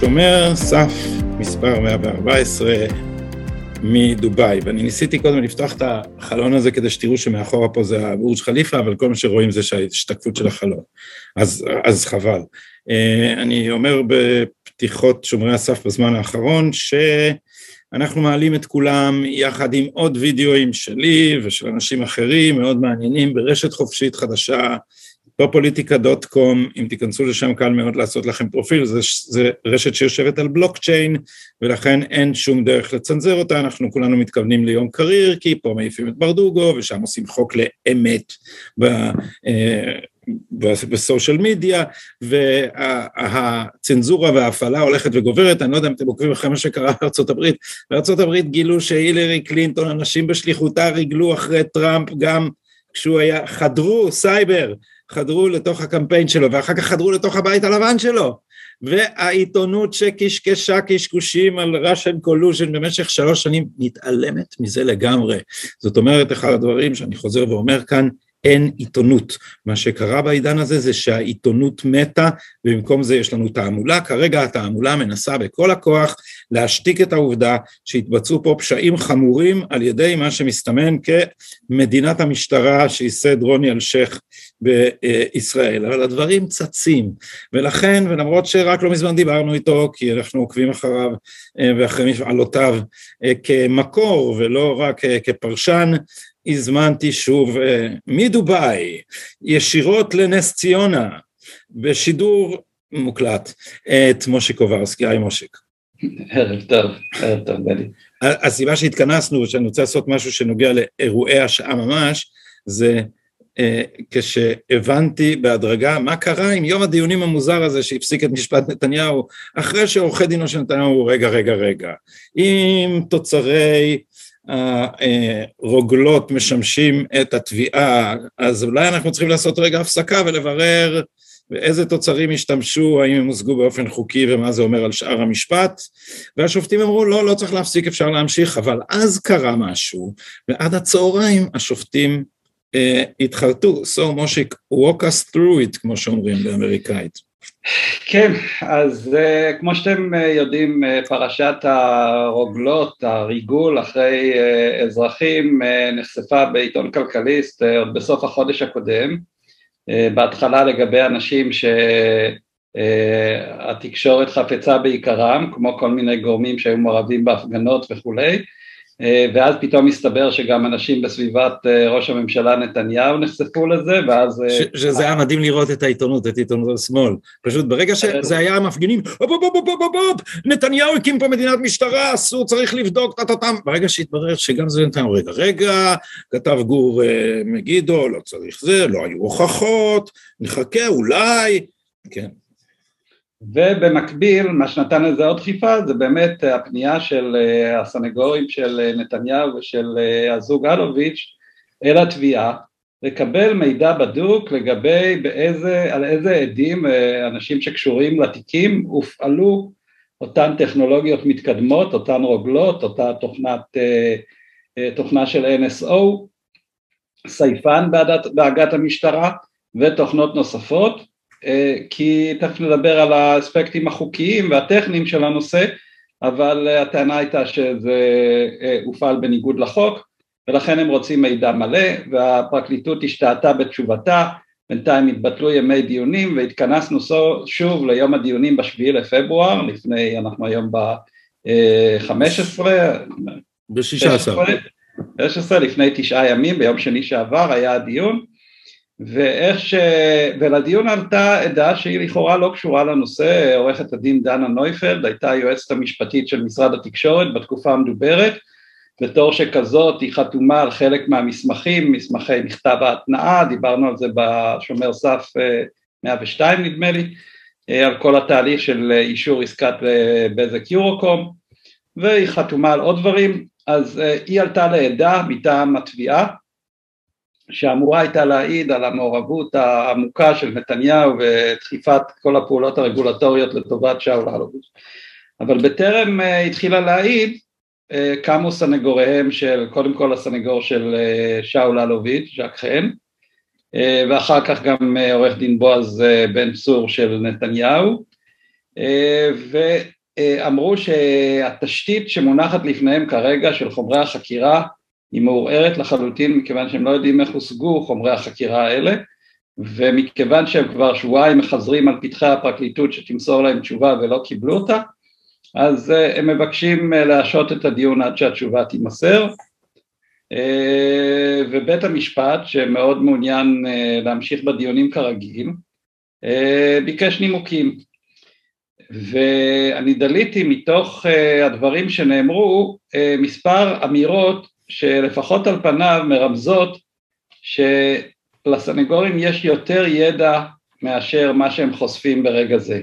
שומר סף מספר 114 מדובאי, ואני ניסיתי קודם לפתוח את החלון הזה כדי שתראו שמאחורה פה זה הבורג' חליפה, אבל כל מה שרואים זה ההשתקפות של החלון, אז, אז חבל. אה, אני אומר בפתיחות שומרי הסף בזמן האחרון, שאנחנו מעלים את כולם יחד עם עוד וידאוים שלי ושל אנשים אחרים מאוד מעניינים ברשת חופשית חדשה פופוליטיקה.קום, אם תיכנסו לשם קל מאוד לעשות לכם פרופיל, זה, זה רשת שיושבת על בלוקצ'יין ולכן אין שום דרך לצנזר אותה, אנחנו כולנו מתכוונים ליום קרייר, כי פה מעיפים את ברדוגו ושם עושים חוק לאמת אה, בסושיאל מדיה והצנזורה וההפעלה הולכת וגוברת, אני לא יודע אם אתם עוקבים אחרי מה שקרה בארצות הברית, בארצות הברית גילו שהילרי קלינטון, אנשים בשליחותה ריגלו אחרי טראמפ גם כשהוא היה, חדרו סייבר חדרו לתוך הקמפיין שלו ואחר כך חדרו לתוך הבית הלבן שלו. והעיתונות שקשקשה קשקושים על Russian collusion במשך שלוש שנים מתעלמת מזה לגמרי. זאת אומרת אחד הדברים שאני חוזר ואומר כאן אין עיתונות. מה שקרה בעידן הזה זה שהעיתונות מתה ובמקום זה יש לנו תעמולה, כרגע התעמולה מנסה בכל הכוח להשתיק את העובדה שהתבצעו פה פשעים חמורים על ידי מה שמסתמן כמדינת המשטרה שייסד רוני אלשיך בישראל, אבל הדברים צצים ולכן ולמרות שרק לא מזמן דיברנו איתו כי אנחנו עוקבים אחריו אה, ואחרי מפעלותיו אה, כמקור ולא רק אה, כפרשן הזמנתי שוב מדובאי ישירות לנס ציונה בשידור מוקלט את מושיק קוברסקי, היי מושיק. ערב טוב, ערב טוב גדי. הסיבה שהתכנסנו ושאני רוצה לעשות משהו שנוגע לאירועי השעה ממש זה כשהבנתי בהדרגה מה קרה עם יום הדיונים המוזר הזה שהפסיק את משפט נתניהו אחרי שעורכי דינו של נתניהו רגע רגע רגע עם תוצרי הרוגלות משמשים את התביעה, אז אולי אנחנו צריכים לעשות רגע הפסקה ולברר באיזה תוצרים השתמשו, האם הם הושגו באופן חוקי ומה זה אומר על שאר המשפט, והשופטים אמרו לא, לא צריך להפסיק, אפשר להמשיך, אבל אז קרה משהו, ועד הצהריים השופטים התחרטו, so מושיק, walk us through it, כמו שאומרים באמריקאית. כן, אז uh, כמו שאתם uh, יודעים, uh, פרשת הרוגלות, הריגול אחרי uh, אזרחים uh, נחשפה בעיתון כלכליסט uh, עוד בסוף החודש הקודם, uh, בהתחלה לגבי אנשים שהתקשורת uh, חפצה בעיקרם, כמו כל מיני גורמים שהיו מעורבים בהפגנות וכולי, אה, ואז פתאום מסתבר שגם אנשים בסביבת אה, ראש הממשלה נתניהו נחשפו לזה, ואז... אה, שזה היה מדהים לראות את העיתונות, את עיתונות השמאל. פשוט ברגע שזה היה המפגינים, הופ הופ הופ הופ הופ, נתניהו הקים פה מדינת משטרה, אסור, צריך לבדוק, טה-טה-טם. ברגע שהתברר שגם זה נתניהו, רגע, רגע, כתב גור מגידו, לא צריך זה, לא היו הוכחות, נחכה, אולי, כן. ובמקביל, מה שנתן לזה עוד דחיפה זה באמת הפנייה של אה, הסנגורים של אה, נתניהו ושל אה, הזוג אלוביץ' אל התביעה, לקבל מידע בדוק לגבי באיזה, על איזה עדים אנשים שקשורים לתיקים הופעלו אותן טכנולוגיות מתקדמות, אותן רוגלות, אותה תוכנת, תוכנה של NSO, סייפן בהגת המשטרה ותוכנות נוספות כי תכף נדבר על האספקטים החוקיים והטכניים של הנושא, אבל אה, הטענה הייתה שזה אה, הופעל בניגוד לחוק ולכן הם רוצים מידע מלא והפרקליטות השתהתה בתשובתה, בינתיים התבטלו ימי דיונים והתכנסנו שוב ליום הדיונים בשביעי לפברואר, לפני, אנחנו היום ב-15, ב-16, ב-16, לפני תשעה ימים, ביום שני שעבר היה הדיון ואיך ש... ולדיון עלתה עדה שהיא לכאורה לא קשורה לנושא, עורכת הדין דנה נויפלד הייתה היועצת המשפטית של משרד התקשורת בתקופה המדוברת, בתור שכזאת היא חתומה על חלק מהמסמכים, מסמכי מכתב ההתנעה, דיברנו על זה בשומר סף 102 אה, נדמה לי, אה, על כל התהליך של אישור עסקת אה, בזק יורוקום, והיא חתומה על עוד דברים, אז היא עלתה לעדה מטעם התביעה שאמורה הייתה להעיד על המעורבות העמוקה של נתניהו ודחיפת כל הפעולות הרגולטוריות לטובת שאול אלוביץ'. אבל בטרם uh, התחילה להעיד, uh, קמו סנגוריהם של, קודם כל הסנגור של uh, שאול אלוביץ', ז'ק חן, ואחר כך גם עורך דין בועז בן צור של נתניהו, ואמרו שהתשתית שמונחת לפניהם כרגע של חומרי החקירה היא מעורערת לחלוטין מכיוון שהם לא יודעים איך הושגו חומרי החקירה האלה ומכיוון שהם כבר שבועיים מחזרים על פתחי הפרקליטות שתמסור להם תשובה ולא קיבלו אותה אז אה, הם מבקשים אה, להשעות את הדיון עד שהתשובה תימסר. אה, ובית המשפט שמאוד מעוניין להמשיך בדיונים כרגיל ביקש נימוקים. ואני דליתי מתוך הדברים שנאמרו מספר אמירות שלפחות על פניו מרמזות שלסנגורים יש יותר ידע מאשר מה שהם חושפים ברגע זה.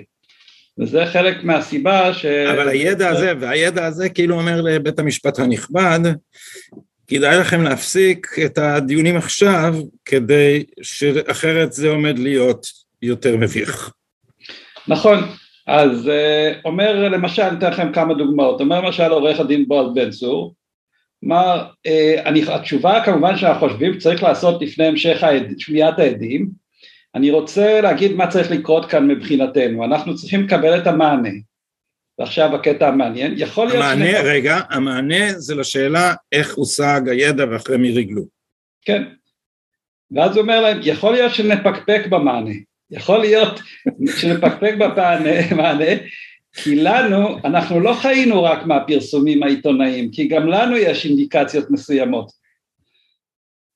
וזה חלק מהסיבה ש... אבל הידע הזה, והידע הזה כאילו אומר לבית המשפט הנכבד, כדאי לכם להפסיק את הדיונים עכשיו, כדי שאחרת זה עומד להיות יותר מביך. נכון, אז אה, אומר למשל, אני אתן לכם כמה דוגמאות, אומר למשל עורך הדין בועז בן צור, כלומר, אה, התשובה כמובן שאנחנו חושבים צריך לעשות לפני המשך שמיעת העדים, אני רוצה להגיד מה צריך לקרות כאן מבחינתנו, אנחנו צריכים לקבל את המענה, ועכשיו הקטע המעניין, יכול להיות... המענה, שני... רגע, המענה זה לשאלה איך הושג הידע ואחרי מי ריגלו. כן, ואז הוא אומר להם, יכול להיות שנפקפק במענה, יכול להיות שנפקפק במענה, כי לנו, אנחנו לא חיינו רק מהפרסומים העיתונאיים, כי גם לנו יש אינדיקציות מסוימות.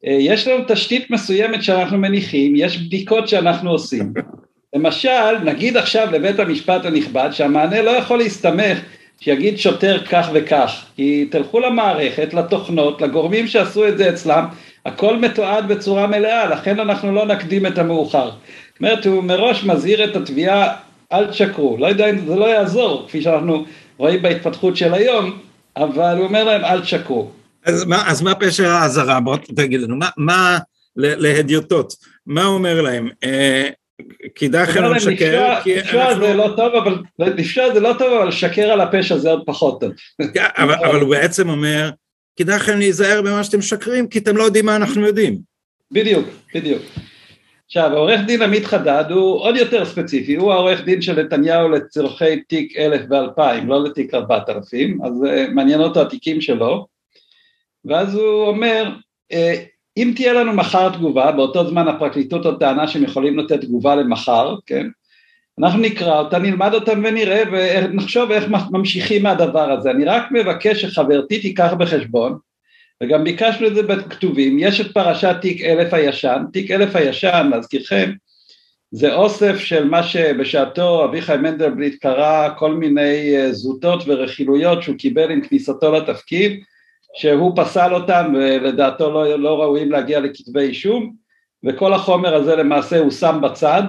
אה, יש לנו תשתית מסוימת שאנחנו מניחים, יש בדיקות שאנחנו עושים. למשל, נגיד עכשיו לבית המשפט הנכבד שהמענה לא יכול להסתמך שיגיד שוטר כך וכך, כי תלכו למערכת, לתוכנות, לגורמים שעשו את זה אצלם, הכל מתועד בצורה מלאה, לכן אנחנו לא נקדים את המאוחר. זאת אומרת, הוא מראש מזהיר את התביעה אל תשקרו, לא יודע אם זה לא יעזור, כפי שאנחנו רואים בהתפתחות של היום, אבל הוא אומר להם אל תשקרו. אז מה, אז מה פשר האזהרה? בוא תגיד לנו, מה, מה להדיוטות, מה הוא אומר להם? אה, כדאי לכם לא לשקר, כי אנחנו... זה לא טוב, אבל נפשע זה לא טוב, אבל לשקר על הפשע זה עוד פחות טוב. כן, אבל, אבל הוא בעצם אומר, כדאי לכם להיזהר במה שאתם משקרים, כי אתם לא יודעים מה אנחנו יודעים. בדיוק, בדיוק. עכשיו, העורך דין עמית חדד הוא עוד יותר ספציפי, הוא העורך דין של נתניהו לצורכי תיק אלף ואלפיים, לא לתיק ארבעת אלפים, אז uh, מעניין אותו התיקים שלו, ואז הוא אומר, uh, אם תהיה לנו מחר תגובה, באותו זמן הפרקליטות עוד טענה שהם יכולים לתת תגובה למחר, כן? אנחנו נקרא אותה, נלמד אותה ונראה ונחשוב איך ממשיכים מהדבר הזה. אני רק מבקש שחברתי תיקח בחשבון וגם ביקשנו את זה בכתובים, יש את פרשת תיק אלף הישן, תיק אלף הישן, להזכירכם, זה אוסף של מה שבשעתו אביחי מנדלבליט קרא כל מיני אה, זוטות ורכילויות שהוא קיבל עם כניסתו לתפקיד, שהוא פסל אותם ולדעתו לא, לא ראויים להגיע לכתבי אישום, וכל החומר הזה למעשה הוא שם בצד,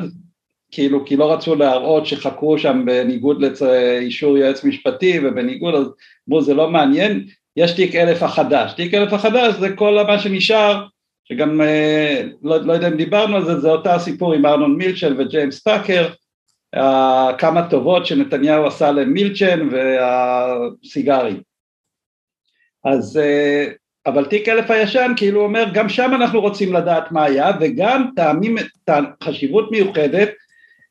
כאילו כי לא רצו להראות שחקרו שם בניגוד לאישור יועץ משפטי ובניגוד, אז אמרו זה לא מעניין, יש תיק אלף החדש, תיק אלף החדש זה כל מה שנשאר, שגם אה, לא, לא יודע אם דיברנו על זה, זה אותה סיפור עם ארנון מילצ'ל וג'יימס פאקר, כמה טובות שנתניהו עשה למילצ'ן והסיגרים. אז, אה, אבל תיק אלף הישן כאילו אומר, גם שם אנחנו רוצים לדעת מה היה, וגם טעמים, חשיבות מיוחדת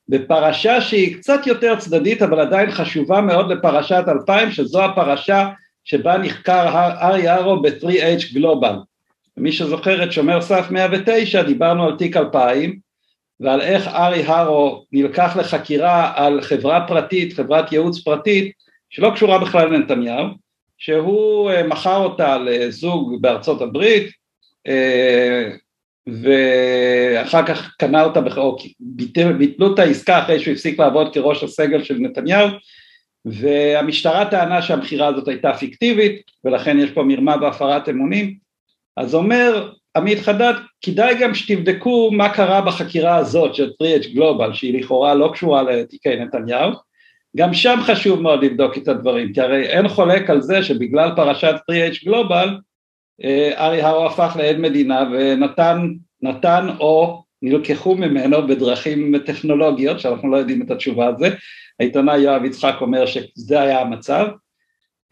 בפרשה שהיא קצת יותר צדדית, אבל עדיין חשובה מאוד לפרשת 2000, שזו הפרשה שבה נחקר ארי ארו ב-3H גלובל. מי שזוכר את שומר סף 109, דיברנו על תיק 2000 ועל איך ארי הרו נלקח לחקירה על חברה פרטית, חברת ייעוץ פרטית, שלא קשורה בכלל לנתניהו, שהוא אה, מכר אותה לזוג בארצות הברית, אה, ואחר כך קנה אותה, או ביטלו את העסקה אחרי שהוא הפסיק לעבוד כראש הסגל של נתניהו, והמשטרה טענה שהמכירה הזאת הייתה פיקטיבית ולכן יש פה מרמה והפרת אמונים. אז אומר עמית חדד כדאי גם שתבדקו מה קרה בחקירה הזאת של 3H גלובל שהיא לכאורה לא קשורה לתיקי נתניהו. גם שם חשוב מאוד לבדוק את הדברים כי הרי אין חולק על זה שבגלל פרשת 3H גלובל אה, ארי הרו הפך לעד מדינה ונתן נתן או נלקחו ממנו בדרכים טכנולוגיות שאנחנו לא יודעים את התשובה על זה, העיתונאי יואב יצחק אומר שזה היה המצב,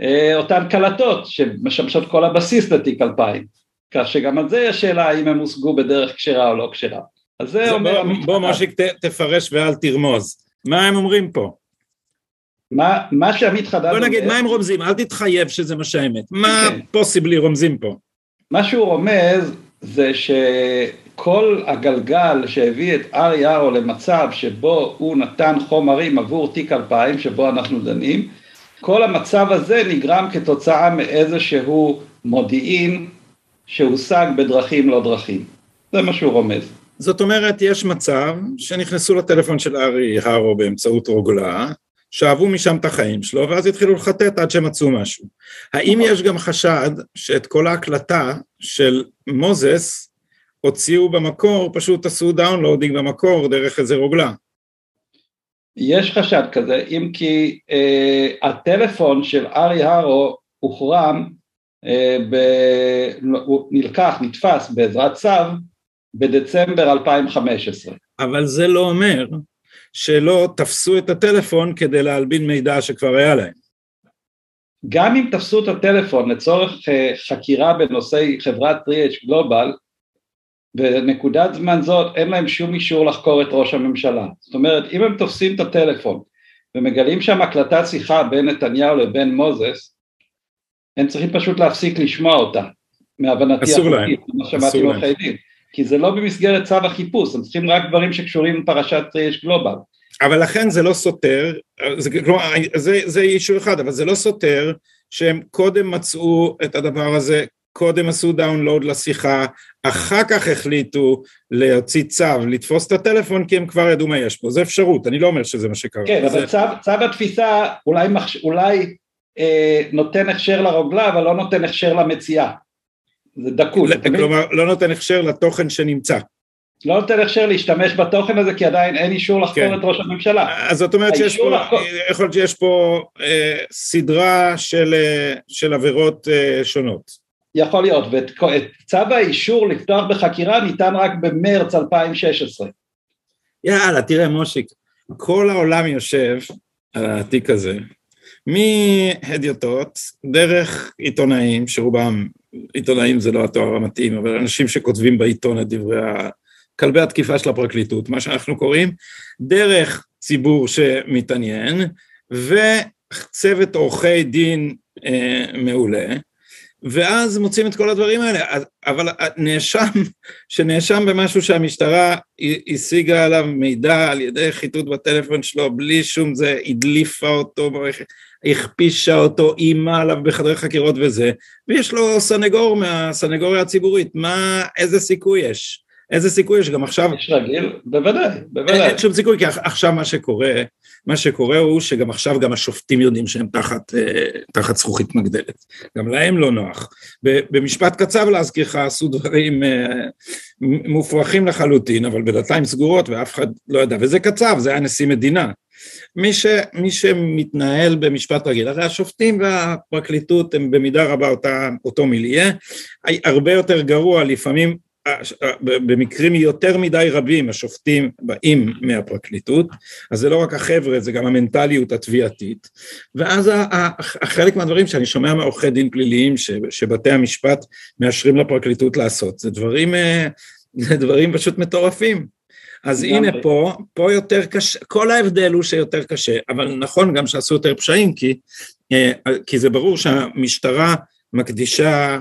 אה, אותן קלטות שמשמשות כל הבסיס לתיק 2000, כך שגם על זה יש שאלה האם הם הושגו בדרך כשרה או לא כשרה. אז זה אומר... בוא, בוא מושיק תפרש ואל תרמוז, מה הם אומרים פה? מה, מה שעמית חדד... בוא נגיד, מה הם רומזים? אל תתחייב שזה מה שהאמת. מה פוסיבלי כן. רומזים פה? מה שהוא רומז זה שכל הגלגל שהביא את ארי ארו למצב שבו הוא נתן חומרים עבור תיק 2000 שבו אנחנו דנים, כל המצב הזה נגרם כתוצאה מאיזשהו מודיעין שהושג בדרכים לא דרכים. זה מה שהוא רומז. זאת אומרת, יש מצב שנכנסו לטלפון של ארי הרו באמצעות רוגלה, שאבו משם את החיים שלו, ואז התחילו לחטט עד שמצאו משהו. האם נכון. יש גם חשד שאת כל ההקלטה של מוזס הוציאו במקור, פשוט עשו downloading במקור דרך איזה רוגלה? יש חשד כזה, אם כי אה, הטלפון של ארי הרו הוחרם, אה, ב... הוא נלקח, נתפס בעזרת צו, בדצמבר 2015. אבל זה לא אומר שלא תפסו את הטלפון כדי להלבין מידע שכבר היה להם. גם אם תפסו את הטלפון לצורך אה, חקירה בנושאי חברת 3H גלובל, בנקודת זמן זאת אין להם שום אישור לחקור את ראש הממשלה. זאת אומרת, אם הם תופסים את הטלפון ומגלים שם הקלטת שיחה בין נתניהו לבין מוזס, הם צריכים פשוט להפסיק לשמוע אותה, מהבנתי אסור להם, אסור להם. כי זה לא במסגרת צו החיפוש, הם צריכים רק דברים שקשורים לפרשת יש גלובל. אבל לכן זה לא סותר, זה, כלומר, זה, זה אישור אחד, אבל זה לא סותר שהם קודם מצאו את הדבר הזה, קודם עשו דאונלוד לשיחה, אחר כך החליטו להוציא צו, לתפוס את הטלפון כי הם כבר ידעו מה יש פה, זה אפשרות, אני לא אומר שזה מה שקרה. כן, זה... אבל צו, צו התפיסה אולי, מחש... אולי אה, נותן הכשר לרוגלה, אבל לא נותן הכשר למציאה. זה דקות. כלומר, לא נותן הכשר לתוכן שנמצא. לא נותן הכשר להשתמש בתוכן הזה כי עדיין אין אישור לחקור כן. את ראש הממשלה. אז זאת אומרת שיש פה, לחקור... יכול להיות שיש פה אה, סדרה של, אה, של עבירות אה, שונות. יכול להיות, ואת צו האישור לפתוח בחקירה ניתן רק במרץ 2016. יאללה, תראה מושיק, כל העולם יושב על התיק הזה, מהדיוטות, דרך עיתונאים, שרובם עיתונאים זה לא התואר המתאים, אבל אנשים שכותבים בעיתון את דברי כלבי התקיפה של הפרקליטות, מה שאנחנו קוראים, דרך ציבור שמתעניין, וצוות עורכי דין אה, מעולה, ואז מוצאים את כל הדברים האלה, אבל נאשם, שנאשם במשהו שהמשטרה השיגה עליו מידע על ידי חיטוט בטלפון שלו, בלי שום זה, הדליפה אותו הכפישה אותו, אימה עליו בחדרי חקירות וזה, ויש לו סנגור מהסנגוריה הציבורית, מה, איזה סיכוי יש? איזה סיכוי יש גם עכשיו? יש רגיל, בוודאי, בוודאי. אין שום סיכוי, כי עכשיו מה שקורה, מה שקורה הוא שגם עכשיו גם השופטים יודעים שהם תחת, אה, תחת זכוכית מגדלת. גם להם לא נוח. במשפט קצר להזכירך עשו דברים אה, מופרכים לחלוטין, אבל בדלתיים סגורות ואף אחד לא ידע, וזה קצר, זה היה נשיא מדינה. מי, ש, מי שמתנהל במשפט רגיל, הרי השופטים והפרקליטות הם במידה רבה אותה, אותו מיליה, הרבה יותר גרוע לפעמים במקרים יותר מדי רבים השופטים באים מהפרקליטות, אז זה לא רק החבר'ה, זה גם המנטליות התביעתית, ואז חלק מהדברים שאני שומע מעורכי דין פליליים שבתי המשפט מאשרים לפרקליטות לעשות, זה דברים, אה, זה דברים פשוט מטורפים. אז הנה פה, פה יותר קשה, כל ההבדל הוא שיותר קשה, אבל נכון גם שעשו יותר פשעים, כי, אה, כי זה ברור שהמשטרה מקדישה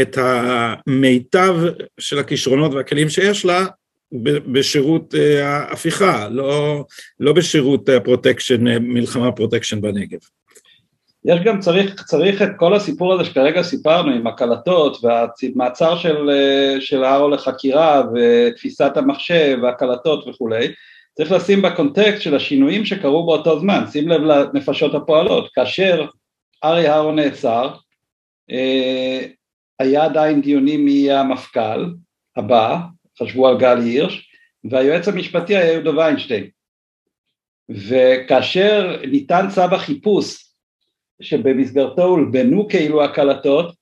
את המיטב של הכישרונות והכלים שיש לה בשירות אה, ההפיכה, לא, לא בשירות הפרוטקשן, מלחמה פרוטקשן בנגב. יש גם צריך, צריך את כל הסיפור הזה שכרגע סיפרנו עם הקלטות והמעצר של, אה, של הארו לחקירה ותפיסת המחשב והקלטות וכולי, צריך לשים בקונטקסט של השינויים שקרו באותו זמן, שים לב לנפשות הפועלות, כאשר ארי הארו נעצר, אה, היה עדיין דיונים מי יהיה המפכ"ל הבא, חשבו על גל הירש, והיועץ המשפטי היה יהודה ויינשטיין. וכאשר ניתן צו החיפוש שבמסגרתו הולבנו כאילו הקלטות,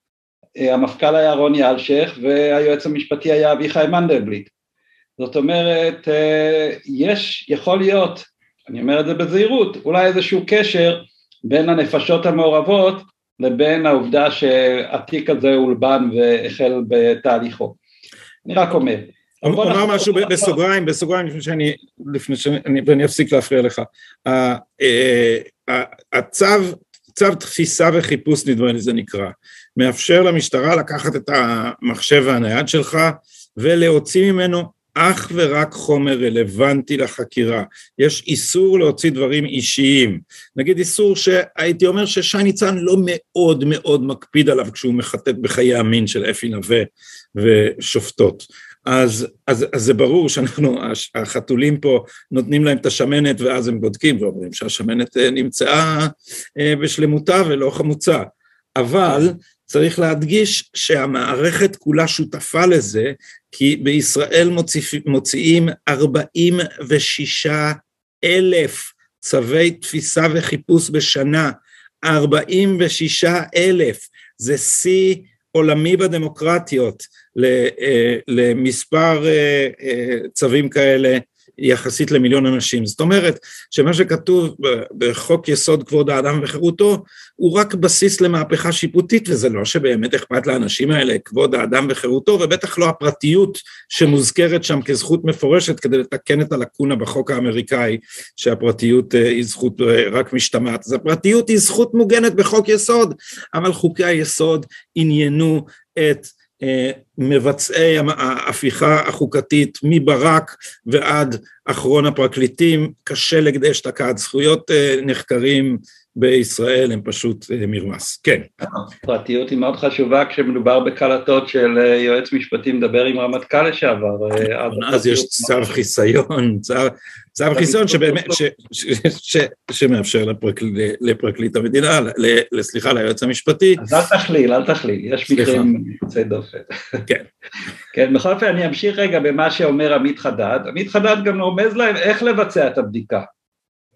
המפכ"ל היה רוני אלשיך והיועץ המשפטי היה אביחי מנדלבליט. זאת אומרת, יש, יכול להיות, אני אומר את זה בזהירות, אולי איזשהו קשר בין הנפשות המעורבות לבין העובדה שהתיק הזה הולבן והחל בתהליכו. אני רק אומר. אומר משהו בסוגריים, בסוגריים לפני שאני, לפני שאני, ואני אפסיק להפריע לך. אה, הצו, צו תפיסה וחיפוש נדמה לי זה נקרא, מאפשר למשטרה לקחת את המחשב הנייד שלך ולהוציא ממנו אך ורק חומר רלוונטי לחקירה. יש איסור להוציא דברים אישיים. נגיד איסור שהייתי אומר ששי ניצן לא מאוד מאוד מקפיד עליו כשהוא מחטט בחיי המין של אפי נווה ושופטות. אז, אז, אז זה ברור שאנחנו, החתולים פה נותנים להם את השמנת ואז הם בודקים ואומרים שהשמנת אה, נמצאה אה, בשלמותה ולא חמוצה. אבל צריך להדגיש שהמערכת כולה שותפה לזה, כי בישראל מוציא, מוציאים 46 אלף צווי תפיסה וחיפוש בשנה, 46 אלף, זה שיא עולמי בדמוקרטיות אה, למספר אה, אה, צווים כאלה יחסית למיליון אנשים. זאת אומרת שמה שכתוב בחוק יסוד כבוד האדם וחירותו הוא רק בסיס למהפכה שיפוטית וזה לא שבאמת אכפת לאנשים האלה כבוד האדם וחירותו ובטח לא הפרטיות שמוזכרת שם כזכות מפורשת כדי לתקן את הלקונה בחוק האמריקאי שהפרטיות אה, היא זכות אה, רק משתמעת. אז הפרטיות היא זכות מוגנת בחוק יסוד אבל חוקי היסוד עניינו את מבצעי ההפיכה החוקתית מברק ועד אחרון הפרקליטים, קשה לגדי אשתקד, זכויות אה, נחקרים בישראל הם פשוט אה, מרמס. כן. פרטיות היא מאוד חשובה כשמדובר בקלטות של אה, יועץ משפטי מדבר עם רמטכ"ל לשעבר. אז יש צו חיסיון, צו חיסיון שמאפשר לפרקליט המדינה, סליחה, ליועץ המשפטי. אז אל תכליל, אל תכליל, יש מקרים יוצאי דופן. כן. כן, בכל אופן אני אמשיך רגע במה שאומר עמית חדד. עמית חדד גם רומז להם איך לבצע את הבדיקה.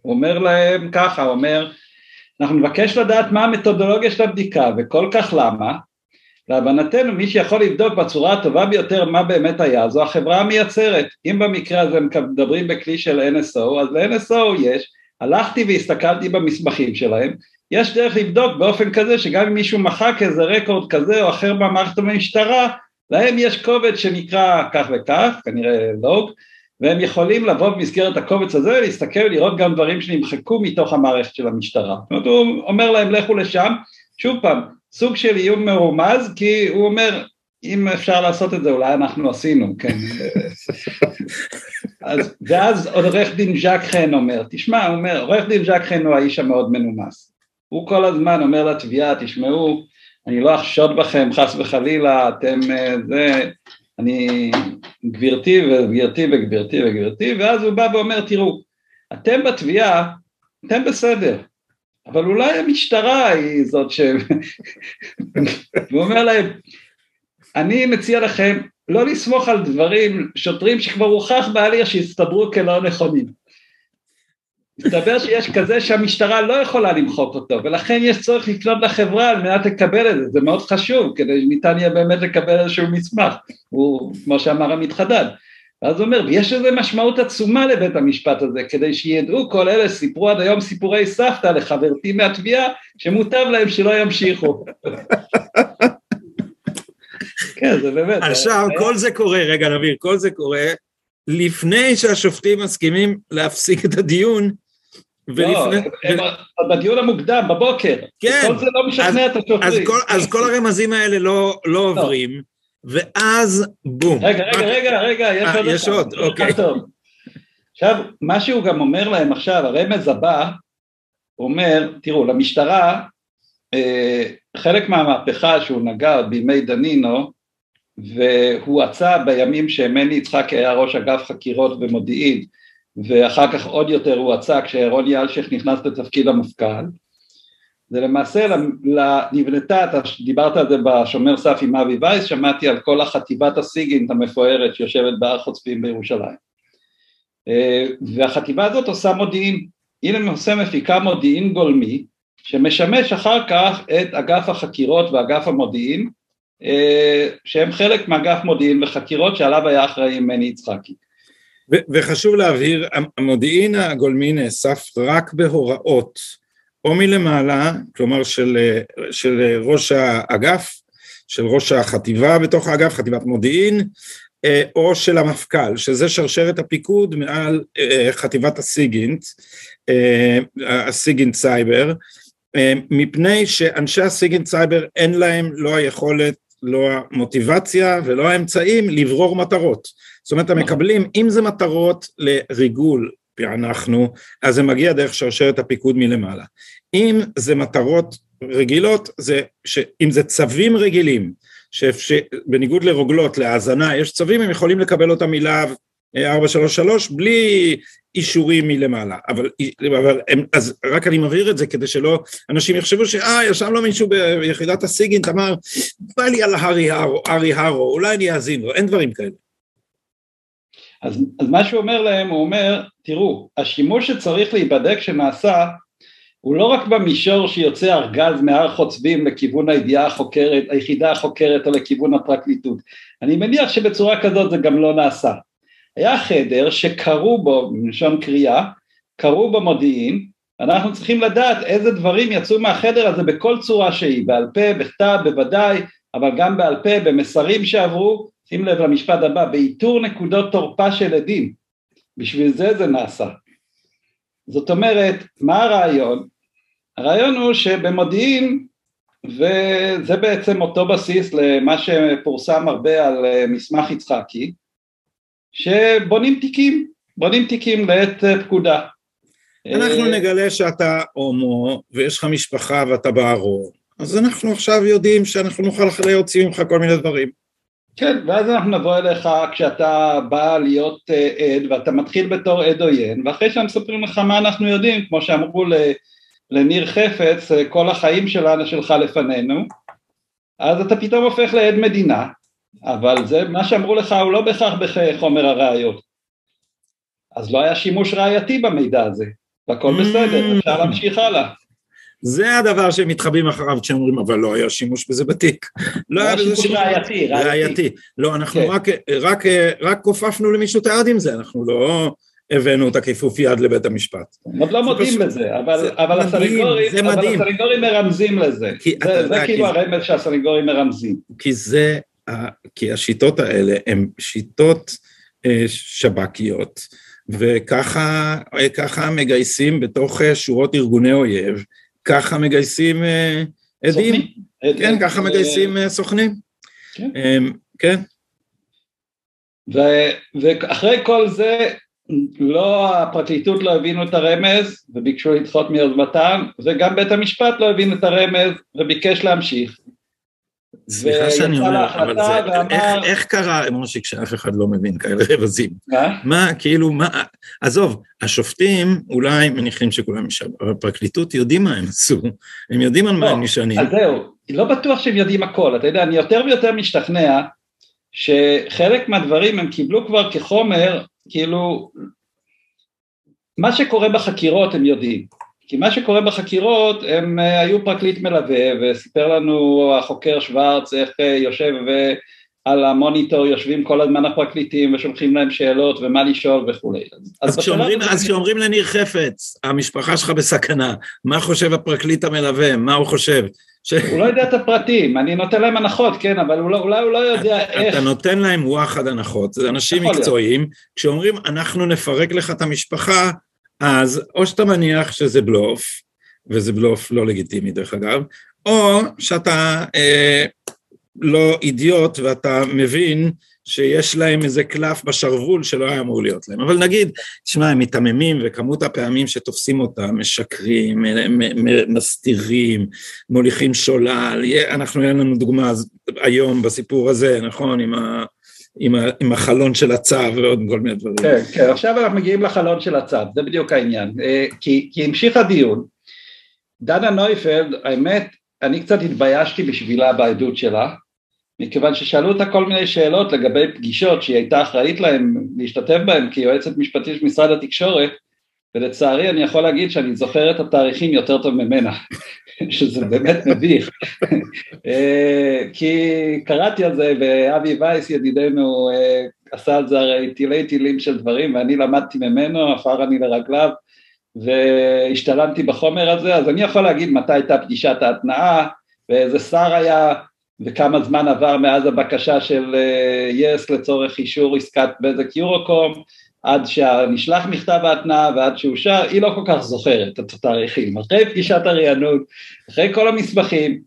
הוא אומר להם ככה, הוא אומר, אנחנו נבקש לדעת מה המתודולוגיה של הבדיקה וכל כך למה, להבנתנו מי שיכול לבדוק בצורה הטובה ביותר מה באמת היה זו החברה המייצרת, אם במקרה הזה מדברים בכלי של NSO אז ל-NSO יש, הלכתי והסתכלתי במסמכים שלהם, יש דרך לבדוק באופן כזה שגם אם מישהו מחק איזה רקורד כזה או אחר במערכת המשטרה, להם יש קובץ שנקרא כך וכך, כנראה לוג, והם יכולים לבוא במסגרת הקובץ הזה, להסתכל ולראות גם דברים שנמחקו מתוך המערכת של המשטרה. זאת אומרת, הוא אומר להם לכו לשם, שוב פעם, סוג של איום מרומז, כי הוא אומר, אם אפשר לעשות את זה, אולי אנחנו עשינו, כן. אז, ואז עורך דין ז'ק חן אומר, תשמע, הוא אומר, עורך דין ז'ק חן הוא האיש המאוד מנומס. הוא כל הזמן אומר לתביעה, תשמעו, אני לא אחשוד בכם, חס וחלילה, אתם אה, זה, אני גברתי וגברתי וגברתי וגברתי, ואז הוא בא ואומר, תראו, אתם בתביעה, אתם בסדר, אבל אולי המשטרה היא זאת ש... והוא אומר להם, אני מציע לכם לא לסמוך על דברים, שוטרים שכבר הוכח בהליך שהסתברו כלא נכונים. מסתבר שיש כזה שהמשטרה לא יכולה למחוק אותו, ולכן יש צורך לפנות לחברה על מנת לקבל את זה, זה מאוד חשוב, כדי שניתן יהיה באמת לקבל איזשהו מסמך, הוא, כמו שאמר עמית חדד. ואז הוא אומר, ויש איזו משמעות עצומה לבית המשפט הזה, כדי שידעו כל אלה סיפרו עד היום סיפורי סבתא לחברתי מהתביעה, שמוטב להם שלא ימשיכו. כן, זה באמת. עכשיו, כל זה קורה, רגע נביר, כל זה קורה לפני שהשופטים מסכימים להפסיק את הדיון ולפני... לא, הם בדיון המוקדם, בבוקר. כן. כל זה לא משכנע את השוטרים. אז כל, הרמזים האלה לא, לא עוברים, ואז בום. רגע, רגע, רגע, רגע, יש עוד. יש עוד, אוקיי. עכשיו, מה שהוא גם אומר להם עכשיו, הרמז הבא, הוא אומר, תראו, למשטרה, אה, חלק מהמהפכה שהוא נגע בימי דנינו, והוא עצה בימים שמני יצחק היה ראש אגף חקירות ומודיעין, ואחר כך עוד יותר הוא עצה כשרוני אלשיך נכנס לתפקיד המפכ"ל, זה למעשה נבנתה, אתה דיברת על זה בשומר סף עם אבי וייס, שמעתי על כל החטיבת הסיגינט המפוארת שיושבת בהר חוצפים בירושלים. אה, והחטיבה הזאת עושה מודיעין, היא למעשה מפיקה מודיעין גולמי, שמשמש אחר כך את אגף החקירות ואגף המודיעין שהם חלק מאגף מודיעין וחקירות שעליו היה אחראי מני יצחקי. וחשוב להבהיר, המודיעין הגולמי נאסף רק בהוראות או מלמעלה, כלומר של, של ראש האגף, של ראש החטיבה בתוך האגף, חטיבת מודיעין, או של המפכ"ל, שזה שרשרת הפיקוד מעל חטיבת הסיגינט, הסיגינט סייבר, מפני שאנשי הסיגינט סייבר אין להם לא היכולת, לא המוטיבציה ולא האמצעים לברור מטרות. זאת אומרת, הם מקבלים, אם זה מטרות לריגול, פענחנו, אז זה מגיע דרך שרשרת הפיקוד מלמעלה. אם זה מטרות רגילות, זה, אם זה צווים רגילים, שבניגוד לרוגלות, להאזנה, יש צווים, הם יכולים לקבל אותם מלהב 433 בלי אישורים מלמעלה, אבל, אבל הם, אז רק אני מבהיר את זה כדי שלא אנשים יחשבו שאה ישב לו מישהו ביחידת הסיגינט אמר בא לי על הארי הרו, ארי הרו, אולי אני אאזין לו, אין דברים כאלה. אז, אז מה שהוא אומר להם, הוא אומר, תראו, השימוש שצריך להיבדק שנעשה הוא לא רק במישור שיוצא ארגז מהר חוצבים לכיוון הידיעה החוקרת, היחידה החוקרת או לכיוון הפרקליטות. אני מניח שבצורה כזאת זה גם לא נעשה. היה חדר שקראו בו, מלשון קריאה, קראו במודיעין, אנחנו צריכים לדעת איזה דברים יצאו מהחדר הזה בכל צורה שהיא, בעל פה, בכתב, בוודאי, אבל גם בעל פה, במסרים שעברו, שים לב למשפט הבא, באיתור נקודות תורפה של עדים, בשביל זה זה נעשה. זאת אומרת, מה הרעיון? הרעיון הוא שבמודיעין, וזה בעצם אותו בסיס למה שפורסם הרבה על אה, מסמך יצחקי, שבונים תיקים, בונים תיקים לעת אה, פקודה. אנחנו אה, נגלה שאתה הומו ויש לך משפחה ואתה בארור, אז אנחנו עכשיו יודעים שאנחנו נוכל להוציא ממך כל מיני דברים. כן, ואז אנחנו נבוא אליך כשאתה בא להיות עד ואתה מתחיל בתור עד עוין, ואחרי שהם מספרים לך מה אנחנו יודעים, כמו שאמרו לניר חפץ, כל החיים שלנו שלך לפנינו, אז אתה פתאום הופך לעד מדינה, אבל זה, מה שאמרו לך הוא לא בהכרח בחומר הראיות. אז לא היה שימוש ראייתי במידע הזה, והכל בסדר, אפשר להמשיך הלאה. זה הדבר שהם מתחבאים אחריו כשהם אומרים, אבל לא היה שימוש בזה בתיק. לא היה בזה שימוש ראייתי, ראייתי. לא, אנחנו כן. רק, רק, רק כופפנו למישהו את היד עם זה, אנחנו לא הבאנו את הכיפוף יד לבית המשפט. עוד לא מודים בזה, אבל, אבל, הסנגורים, אבל הסנגורים מרמזים לזה. זה, זה כאילו הרמז שהסנגורים מרמזים. כי זה כי השיטות האלה הן שיטות אה, שב"כיות, וככה מגייסים בתוך אה, שורות ארגוני אויב, ככה מגייסים אה, עדים, כן, ככה מגייסים סוכנים, כן. אמ, כן. ואחרי כל זה, לא, הפרקליטות לא הבינו את הרמז וביקשו לדחות מיוזמתם, וגם בית המשפט לא הבין את הרמז וביקש להמשיך. סליחה שאני אומר, אבל זה, ואמר... איך, איך קרה, משה, כשאף אחד לא מבין כאלה רבזים? מה? מה, כאילו, מה, עזוב, השופטים אולי מניחים שכולם שם, אבל הפרקליטות יודעים מה הם עשו, הם יודעים על מה הם נשענים. אז זהו, לא בטוח שהם יודעים הכל, אתה יודע, אני יותר ויותר משתכנע שחלק מהדברים הם קיבלו כבר כחומר, כאילו, מה שקורה בחקירות הם יודעים. כי מה שקורה בחקירות, הם אה, היו פרקליט מלווה וסיפר לנו החוקר שוורץ איך אה, יושב ועל המוניטור יושבים כל הזמן הפרקליטים ושולחים להם שאלות ומה לשאול וכולי. אז, כשאומרים, לניר חפץ, המשפחה שלך בסכנה, מה חושב הפרקליט המלווה, מה הוא חושב? ש... הוא לא יודע את הפרטים, אני נותן להם הנחות, כן, אבל לא, אולי הוא לא יודע אתה, איך. אתה נותן להם וואחד הנחות, זה אנשים מקצועיים. כשאומרים אנחנו נפרק לך את המשפחה, אז או שאתה מניח שזה בלוף, וזה בלוף לא לגיטימי דרך אגב, או שאתה אה, לא אידיוט ואתה מבין שיש להם איזה קלף בשרוול שלא היה אמור להיות להם. אבל נגיד, תשמע, הם מיתממים וכמות הפעמים שתופסים אותם, משקרים, מסתירים, מוליכים שולל, אנחנו, היה לנו דוגמה היום בסיפור הזה, נכון, עם ה... עם, ה, עם החלון של הצו ועוד כל מיני דברים. כן, כן, עכשיו אנחנו מגיעים לחלון של הצו, זה בדיוק העניין. אה, כי, כי המשיך הדיון, דנה נויפלד, האמת, אני קצת התביישתי בשבילה בעדות שלה, מכיוון ששאלו אותה כל מיני שאלות לגבי פגישות שהיא הייתה אחראית להן, להשתתף בהן כיועצת משפטית של משרד התקשורת, ולצערי אני יכול להגיד שאני זוכר את התאריכים יותר טוב ממנה, שזה באמת מביך, אה, כי קראתי על זה ואבי וייס ידידנו אה, עשה על זה הרי תילי תילים של דברים ואני למדתי ממנו, עפר אני לרגליו והשתלמתי בחומר הזה, אז אני יכול להגיד מתי הייתה פגישת ההתנעה ואיזה שר היה וכמה זמן עבר מאז הבקשה של יס לצורך אישור עסקת בזק יורוקום עד שנשלח מכתב ההתנעה ועד שאושר, היא לא כל כך זוכרת את התאריכים. אחרי פגישת הרענון, אחרי כל המסמכים,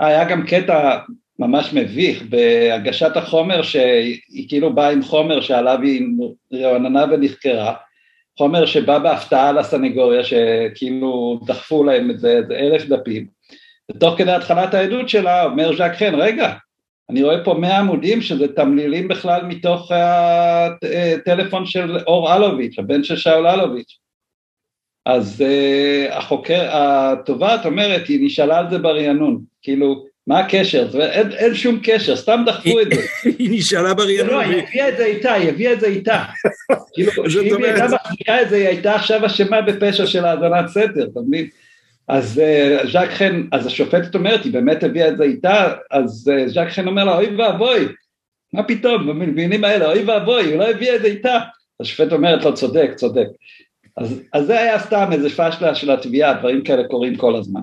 היה גם קטע ממש מביך בהגשת החומר שהיא כאילו באה עם חומר שעליו היא רעננה ונחקרה, חומר שבא בהפתעה לסנגוריה שכאילו דחפו להם איזה אלף דפים, ותוך כדי התחלת העדות שלה אומר ז'ק חן, רגע, אני רואה פה מאה עמודים שזה תמלילים בכלל מתוך הטלפון של אור אלוביץ', הבן של שאול אלוביץ'. אז uh, החוקר, התובעת אומרת, היא נשאלה על זה ברענון, כאילו, מה הקשר? אין, אין שום קשר, סתם דחפו את זה. היא נשאלה ברענון. לא, היא הביאה את זה איתה, היא הביאה את זה איתה. כאילו, אם היא הייתה מחזיקה את זה, היא הייתה עכשיו אשמה בפשע של האזנת סתר, אתה מבין? אז אה, ז'אק חן, אז השופטת אומרת, היא באמת הביאה את זה איתה, אז אה, ז'אק חן אומר לה, אוי ואבוי, מה פתאום, במבינים האלה, אוי ואבוי, היא לא הביאה את זה איתה. השופט אומרת לו, צודק, צודק. אז, אז זה היה סתם איזה פשלה של התביעה, דברים כאלה קורים כל הזמן.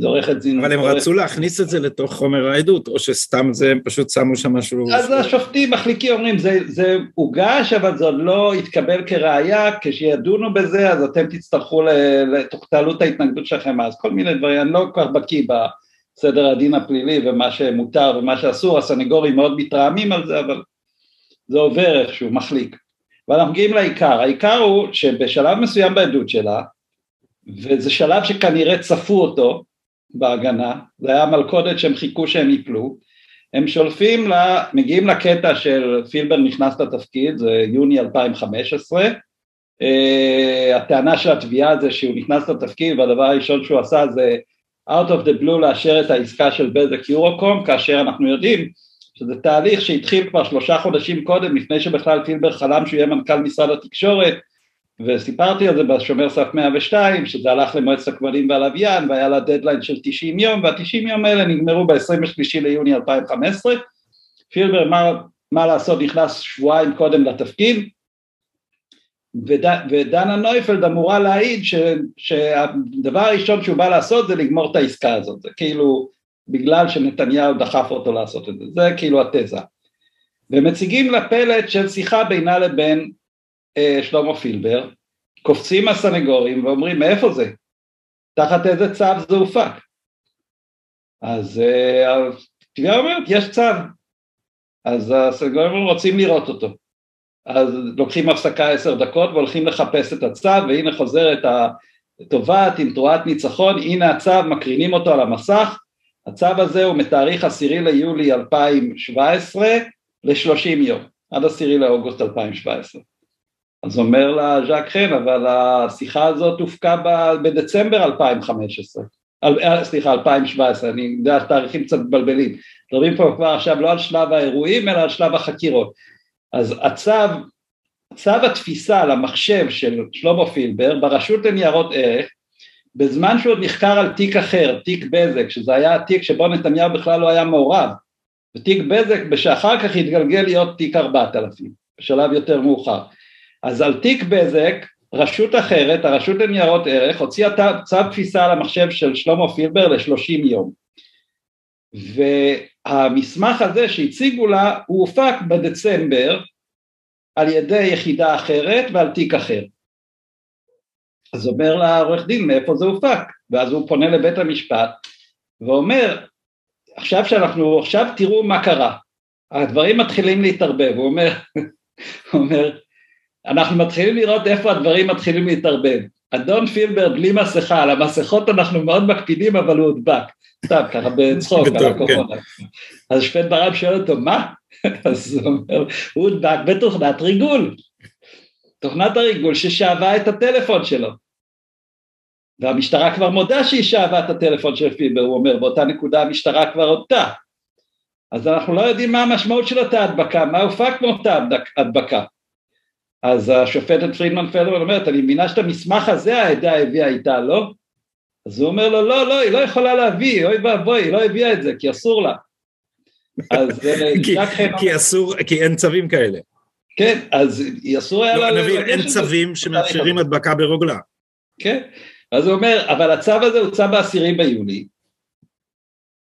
זה עורכת דין. אבל הם רצו להכניס את זה לתוך חומר העדות, או שסתם זה, הם פשוט שמו שם משהו... אז השופטים מחליקים אומרים, זה, זה הוגש, אבל זה עוד לא התקבל כראיה, כשידונו בזה, אז אתם תצטרכו, תעלו את ההתנגדות שלכם אז, כל מיני דברים, אני לא כל כך בקיא בסדר הדין הפלילי ומה שמותר ומה שאסור, הסנגורים מאוד מתרעמים על זה, אבל זה עובר איכשהו, מחליק. ואנחנו מגיעים לעיקר, העיקר הוא שבשלב מסוים בעדות שלה, וזה שלב שכנראה צפו אותו בהגנה, זה היה מלכודת שהם חיכו שהם יפלו, הם שולפים, לה, מגיעים לקטע של פילבר נכנס לתפקיד, זה יוני 2015, uh, אה, הטענה של התביעה זה שהוא נכנס לתפקיד והדבר הראשון שהוא עשה זה out of the blue לאשר את העסקה של בזק יורוקום, כאשר אנחנו יודעים שזה תהליך שהתחיל כבר שלושה חודשים קודם, לפני שבכלל פילבר חלם שהוא יהיה מנכ"ל משרד התקשורת, וסיפרתי על זה בשומר סף 102, שזה הלך למועצת הכבלים והלוויין והיה לה דדליין של 90 יום, וה-90 יום האלה נגמרו ב-23 ליוני 2015, פילבר מה, מה לעשות נכנס שבועיים קודם לתפקיד, וד, ודנה נויפלד אמורה להעיד ש, שהדבר הראשון שהוא בא לעשות זה לגמור את העסקה הזאת, זה כאילו בגלל שנתניהו דחף אותו לעשות את זה, זה כאילו התזה. ומציגים לה פלט של שיחה בינה לבין שלמה פילבר, קופצים הסנגורים ואומרים מאיפה זה? תחת איזה צו זה הופק? אז אה, התביעה אומרת יש צו, אז הסנגורים רוצים לראות אותו, אז לוקחים הפסקה עשר דקות והולכים לחפש את הצו והנה חוזרת התובעת עם תרועת ניצחון, הנה הצו, מקרינים אותו על המסך, הצו הזה הוא מתאריך עשירי ליולי 2017 ל-30 יום, עד עשירי לאוגוסט 2017 אז אומר לה ז'אק חן, אבל השיחה הזאת הופקה בדצמבר 2015, אה, סליחה, 2017, אני יודע תאריכים קצת מבלבלים, מדברים פה כבר עכשיו לא על שלב האירועים אלא על שלב החקירות, אז הצו, צו התפיסה למחשב של שלמה פילבר ברשות לניירות ערך, בזמן שהוא עוד נחקר על תיק אחר, תיק בזק, שזה היה התיק שבו נתניהו בכלל לא היה מעורב, ותיק בזק שאחר כך התגלגל להיות תיק 4000, בשלב יותר מאוחר. אז על תיק בזק, רשות אחרת, הרשות לניירות ערך, הוציאה צו תפיסה על המחשב של שלמה פילבר לשלושים יום. והמסמך הזה שהציגו לה, הוא הופק בדצמבר על ידי יחידה אחרת ועל תיק אחר. אז אומר לה עורך דין מאיפה זה הופק, ואז הוא פונה לבית המשפט ואומר, עכשיו שאנחנו, עכשיו תראו מה קרה, הדברים מתחילים להתערבב, הוא אומר, הוא אומר, אנחנו מתחילים לראות איפה הדברים מתחילים להתערבב. אדון פילבר בלי מסכה, על המסכות אנחנו מאוד מקפידים אבל הוא הודבק, סתם ככה בצחוק על הקורונה. אז שפט ברם שואל אותו מה? אז הוא אומר, הוא הודבק בתוכנת ריגול, תוכנת הריגול ששאבה את הטלפון שלו. והמשטרה כבר מודה שהיא שאבה את הטלפון של פילבר, הוא אומר, באותה נקודה המשטרה כבר הודתה. אז אנחנו לא יודעים מה המשמעות של אותה הדבקה, מה הופק מאותה הדבקה. אז השופטת פרידמן פלדמן אומרת, אני מבינה שאת המסמך הזה העדה הביאה איתה, לא? אז הוא אומר לו, לא, לא, היא לא יכולה להביא, אוי ואבוי, היא לא הביאה את זה, כי אסור לה. אז אה, כי, כי אסור, כי אין צווים כאלה. כן, אז אסור היה לא, לה... נבין, אין צווים שמאפשרים הדבקה ברוגלה. כן, אז הוא אומר, אבל הצו הזה הוצא בעשירי ביולי,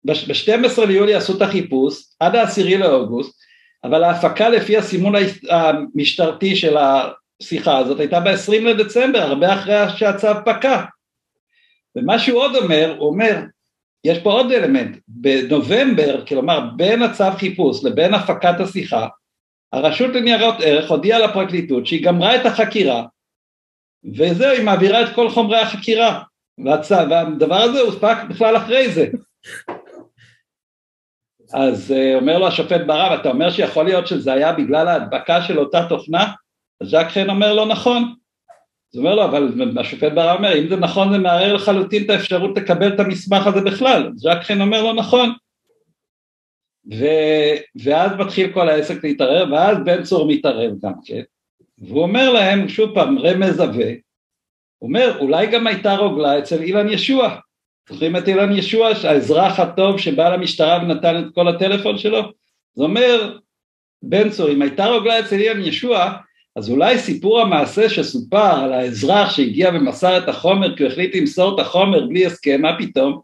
ב-12 ליולי עשו את החיפוש, עד העשירי לאוגוסט, אבל ההפקה לפי הסימון המשטרתי של השיחה הזאת הייתה ב-20 לדצמבר, הרבה אחרי שהצו פקע. ומה שהוא עוד אומר, הוא אומר, יש פה עוד אלמנט, בנובמבר, כלומר בין הצו חיפוש לבין הפקת השיחה, הרשות לניירות ערך הודיעה לפרקליטות שהיא גמרה את החקירה, וזהו, היא מעבירה את כל חומרי החקירה, והצו, והדבר הזה הוספק בכלל אחרי זה. אז uh, אומר לו השופט ברב, אתה אומר שיכול להיות שזה היה בגלל ההדבקה של אותה תוכנה? אז ז'ק חן אומר לו נכון. אז אומר לו, אבל השופט ברב אומר, אם זה נכון זה מערער לחלוטין את האפשרות לקבל את המסמך הזה בכלל. אז ז'ק חן אומר לו נכון. ו... ואז מתחיל כל העסק להתערער, ואז בן צור מתערב גם כן. והוא אומר להם, שוב פעם, רמז עבה, הוא אומר, אולי גם הייתה רוגלה אצל אילן ישוע. זוכרים את אילן ישוע, האזרח הטוב שבא למשטרה ונתן את כל הטלפון שלו? זה אומר, בן צור, אם הייתה רוגלה אצל אילן ישוע, אז אולי סיפור המעשה שסופר על האזרח שהגיע ומסר את החומר כי הוא החליט למסור את החומר בלי הסכם, מה פתאום?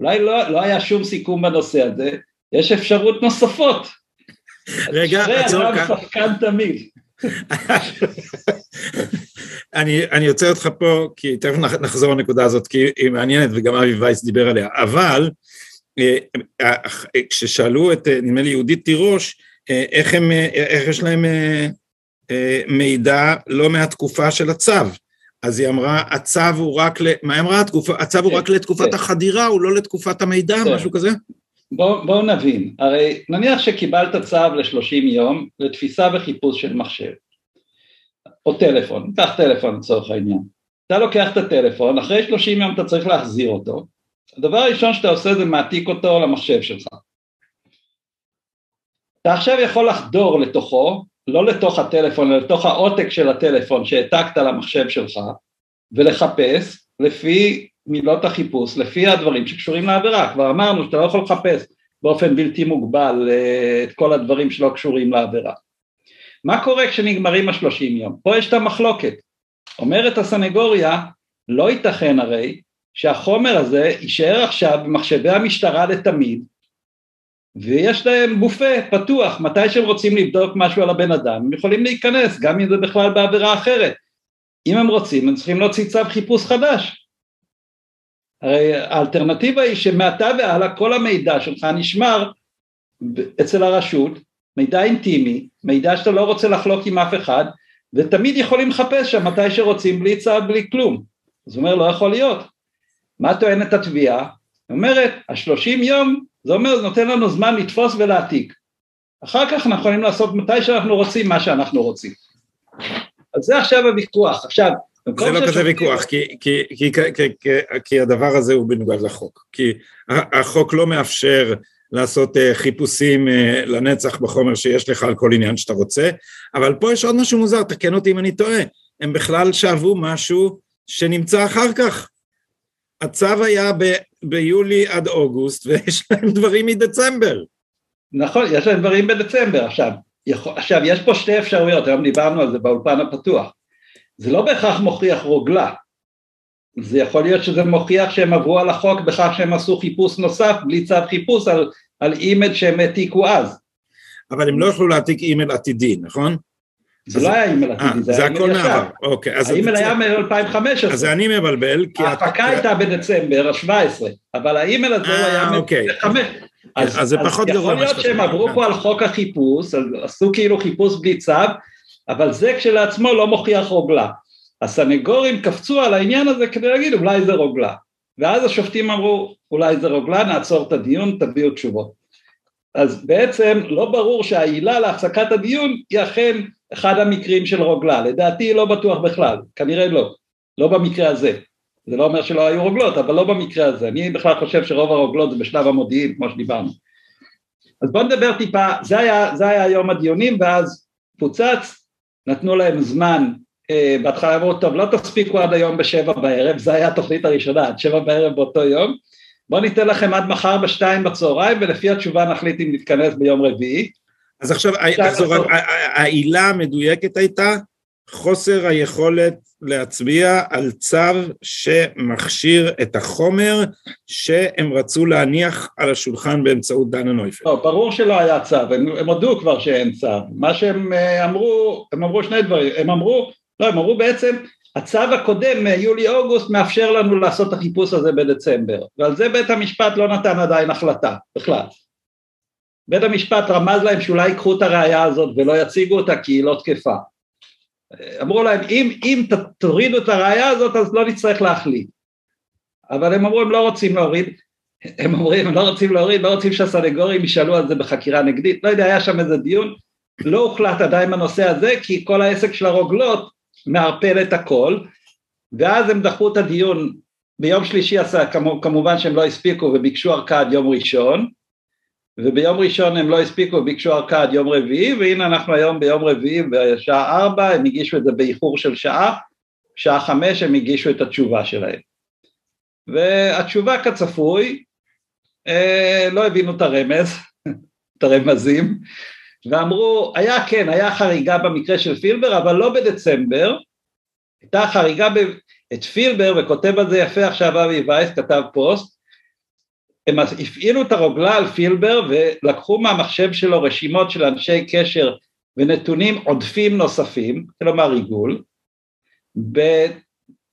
אולי לא, לא היה שום סיכום בנושא הזה, יש אפשרות נוספות. רגע, עצור כאן. אדם שחקן תמיד. אני, אני עוצר אותך פה, כי תכף נחזור לנקודה הזאת, כי היא מעניינת וגם אבי וייס דיבר עליה, אבל אה, אה, כששאלו את, אה, נדמה לי, יהודית תירוש, איך, הם, איך יש להם מידע לא מהתקופה של הצו, אז היא אמרה, הצו הוא רק, ל... מה היא אמרה? הצו הוא רק לתקופת החדירה, הוא לא לתקופת המידע, משהו כזה? בואו בוא נבין, הרי נניח שקיבלת צו ל-30 יום לתפיסה וחיפוש של מחשב. או טלפון, קח טלפון לצורך העניין. אתה לוקח את הטלפון, אחרי 30 יום אתה צריך להחזיר אותו, הדבר הראשון שאתה עושה זה מעתיק אותו למחשב שלך. אתה עכשיו יכול לחדור לתוכו, לא לתוך הטלפון, אלא לתוך העותק של הטלפון שהעתקת למחשב שלך, ולחפש לפי מילות החיפוש, לפי הדברים שקשורים לעבירה. כבר אמרנו שאתה לא יכול לחפש באופן בלתי מוגבל אה, את כל הדברים שלא קשורים לעבירה. מה קורה כשנגמרים השלושים יום? פה יש את המחלוקת. אומרת הסנגוריה, לא ייתכן הרי שהחומר הזה יישאר עכשיו במחשבי המשטרה לתמיד, ויש להם בופה פתוח, מתי שהם רוצים לבדוק משהו על הבן אדם, הם יכולים להיכנס, גם אם זה בכלל בעבירה אחרת. אם הם רוצים, הם צריכים להוציא צו חיפוש חדש. הרי האלטרנטיבה היא שמעתה והלאה כל המידע שלך נשמר אצל הרשות מידע אינטימי, מידע שאתה לא רוצה לחלוק עם אף אחד, ותמיד יכולים לחפש שם מתי שרוצים בלי צו, בלי כלום. אז הוא אומר, לא יכול להיות. מה טוענת התביעה? היא אומרת, השלושים יום, זה אומר, זה נותן לנו זמן לתפוס ולהעתיק. אחר כך אנחנו יכולים לעשות מתי שאנחנו רוצים מה שאנחנו רוצים. אז זה עכשיו הוויכוח. עכשיו, זה לא כזה ויכוח, כי, כי, כי, כי הדבר הזה הוא בנוגד לחוק. כי החוק לא מאפשר לעשות uh, חיפושים uh, לנצח בחומר שיש לך על כל עניין שאתה רוצה, אבל פה יש עוד משהו מוזר, תקן אותי אם אני טועה, הם בכלל שאבו משהו שנמצא אחר כך. הצו היה ב- ביולי עד אוגוסט, ויש להם דברים מדצמבר. נכון, יש להם דברים בדצמבר. עכשיו, יכול, עכשיו, יש פה שתי אפשרויות, היום דיברנו על זה באולפן הפתוח. זה לא בהכרח מוכיח רוגלה, זה יכול להיות שזה מוכיח שהם עברו על החוק בכך שהם עשו חיפוש נוסף בלי צו חיפוש על, על אימייל שהם העתיקו אז. אבל הם לא יכלו להעתיק אימייל עתידי, נכון? זה לא היה אימייל עתידי, אה, זה היה אימייל ישן. אוקיי, האימייל היה מ-2015. אז אני מבלבל. ההפקה הייתה בדצמבר ה-17, אבל האימייל הזה הוא היה מ-2015. אוקיי. אז זה פחות גרוע. יכול להיות שהם עברו פה על חוק החיפוש, עשו כאילו חיפוש בלי צו, אבל זה כשלעצמו לא מוכיח רוגלה. הסנגורים קפצו על העניין הזה כדי להגיד אולי זה רוגלה, ואז השופטים אמרו אולי זה רוגלה, נעצור את הדיון, תביאו תשובות. אז בעצם לא ברור שהעילה להפסקת הדיון היא אכן אחד המקרים של רוגלה, לדעתי לא בטוח בכלל, כנראה לא, לא במקרה הזה, זה לא אומר שלא היו רוגלות, אבל לא במקרה הזה, אני בכלל חושב שרוב הרוגלות זה בשלב המודיעין, כמו שדיברנו. אז בואו נדבר טיפה, זה היה, זה היה יום הדיונים ואז פוצץ, נתנו להם זמן, בהתחלה אמרו, טוב, לא תספיקו עד היום בשבע בערב, זו הייתה התוכנית הראשונה, עד שבע בערב באותו יום, בואו ניתן לכם עד מחר בשתיים בצהריים, ולפי התשובה נחליט אם נתכנס ביום רביעי. אז עכשיו, תחזור, העילה המדויקת הייתה חוסר היכולת להצביע על צו שמכשיר את החומר שהם רצו להניח על השולחן באמצעות דנה נויפר. לא, ברור שלא היה צו, הם, הם הודו כבר שאין צו. מה שהם אה, אמרו, הם אמרו שני דברים, הם אמרו, לא, הם אמרו בעצם, הצו הקודם מיולי-אוגוסט מאפשר לנו לעשות את החיפוש הזה בדצמבר, ועל זה בית המשפט לא נתן עדיין החלטה, בכלל. בית המשפט רמז להם שאולי ייקחו את הראייה הזאת ולא יציגו אותה כי היא לא תקפה. אמרו להם אם, אם תורידו את הראייה הזאת אז לא נצטרך להחליט. אבל הם אמרו הם לא רוצים להוריד. הם אומרים הם לא רוצים להוריד לא רוצים שהסנגורים ישאלו על זה בחקירה נגדית. לא יודע היה שם איזה דיון. לא הוחלט עדיין בנושא הזה כי כל העסק של הרוגלות מערפל את הכל ואז הם דחו את הדיון ביום שלישי עשה כמובן שהם לא הספיקו וביקשו ארכה עד יום ראשון וביום ראשון הם לא הספיקו, ביקשו ארכה עד יום רביעי, והנה אנחנו היום ביום רביעי בשעה ארבע, הם הגישו את זה באיחור של שעה, שעה חמש הם הגישו את התשובה שלהם. והתשובה כצפוי, אה, לא הבינו את הרמז, את הרמזים, ואמרו, היה כן, היה חריגה במקרה של פילבר, אבל לא בדצמבר, הייתה חריגה ב... את פילבר, וכותב על זה יפה עכשיו אבי וייס, כתב פוסט, הם הפעילו את הרוגלה על פילבר ולקחו מהמחשב שלו רשימות של אנשי קשר ונתונים עודפים נוספים, כלומר עיגול,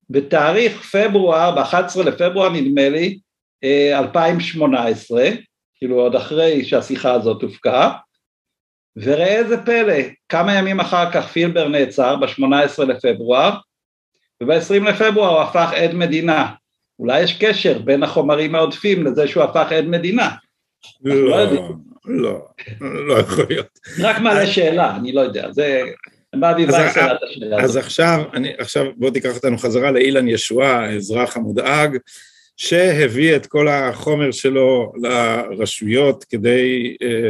בתאריך פברואר, ב-11 לפברואר נדמה לי, 2018, אה, כאילו עוד אחרי שהשיחה הזאת הופקה, וראה איזה פלא, כמה ימים אחר כך פילבר נעצר, ב-18 לפברואר, וב-20 לפברואר הוא הפך עד מדינה. אולי יש קשר בין החומרים העודפים לזה שהוא הפך עד מדינה. לא, לא, לא, לא יכול להיות. רק מעלה שאלה, אני לא יודע, זה... אז עכשיו, בוא תיקח אותנו חזרה לאילן ישועה, האזרח המודאג, שהביא את כל החומר שלו לרשויות כדי אה,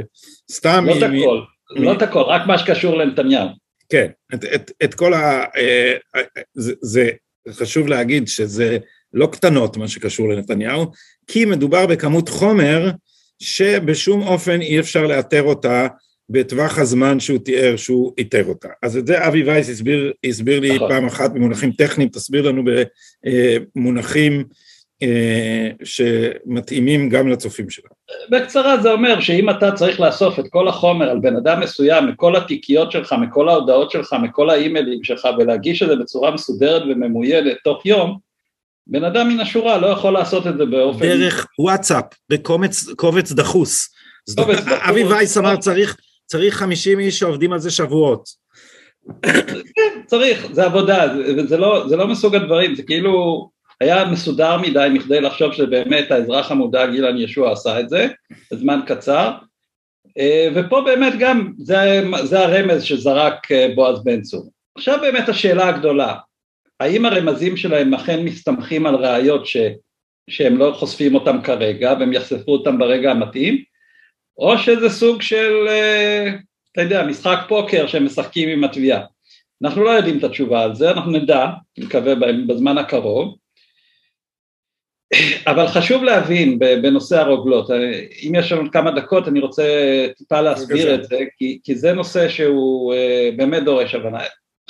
סתם... לא את הכל, לא את הכל, רק מה שקשור לנתניהו. כן, את, את, את כל ה... אה, אה, זה, זה חשוב להגיד שזה לא קטנות מה שקשור לנתניהו, כי מדובר בכמות חומר שבשום אופן אי אפשר לאתר אותה בטווח הזמן שהוא תיאר שהוא איתר אותה. אז את זה אבי וייס הסביר, הסביר לי נכון. פעם אחת במונחים טכניים, תסביר לנו במונחים אה, שמתאימים גם לצופים שלנו. בקצרה זה אומר שאם אתה צריך לאסוף את כל החומר על בן אדם מסוים, מכל התיקיות שלך, מכל ההודעות שלך, מכל האימיילים שלך ולהגיש את זה בצורה מסודרת וממוינת תוך יום, בן אדם מן השורה לא יכול לעשות את זה באופן... דרך וואטסאפ, בקובץ דחוס. אבי וייס אמר צריך, צריך 50 איש שעובדים על זה שבועות. כן, צריך, זה עבודה, זה לא, זה לא מסוג הדברים, זה כאילו היה מסודר מדי מכדי לחשוב שבאמת האזרח המודאג אילן ישוע עשה את זה, בזמן קצר, אה, ופה באמת גם זה, זה הרמז שזרק אה, בועז בן צור. עכשיו באמת השאלה הגדולה, האם הרמזים שלהם אכן מסתמכים על ראיות ש, שהם לא חושפים אותם כרגע והם יחשפו אותם ברגע המתאים, או שזה סוג של, אה, אתה יודע, משחק פוקר שהם משחקים עם התביעה. אנחנו לא יודעים את התשובה על זה, אנחנו נדע, אני מקווה בזמן הקרוב, אבל חשוב להבין בנושא הרוגלות, אם יש לנו כמה דקות אני רוצה טיפה להסביר את זה, כי, כי זה נושא שהוא אה, באמת דורש הבנה.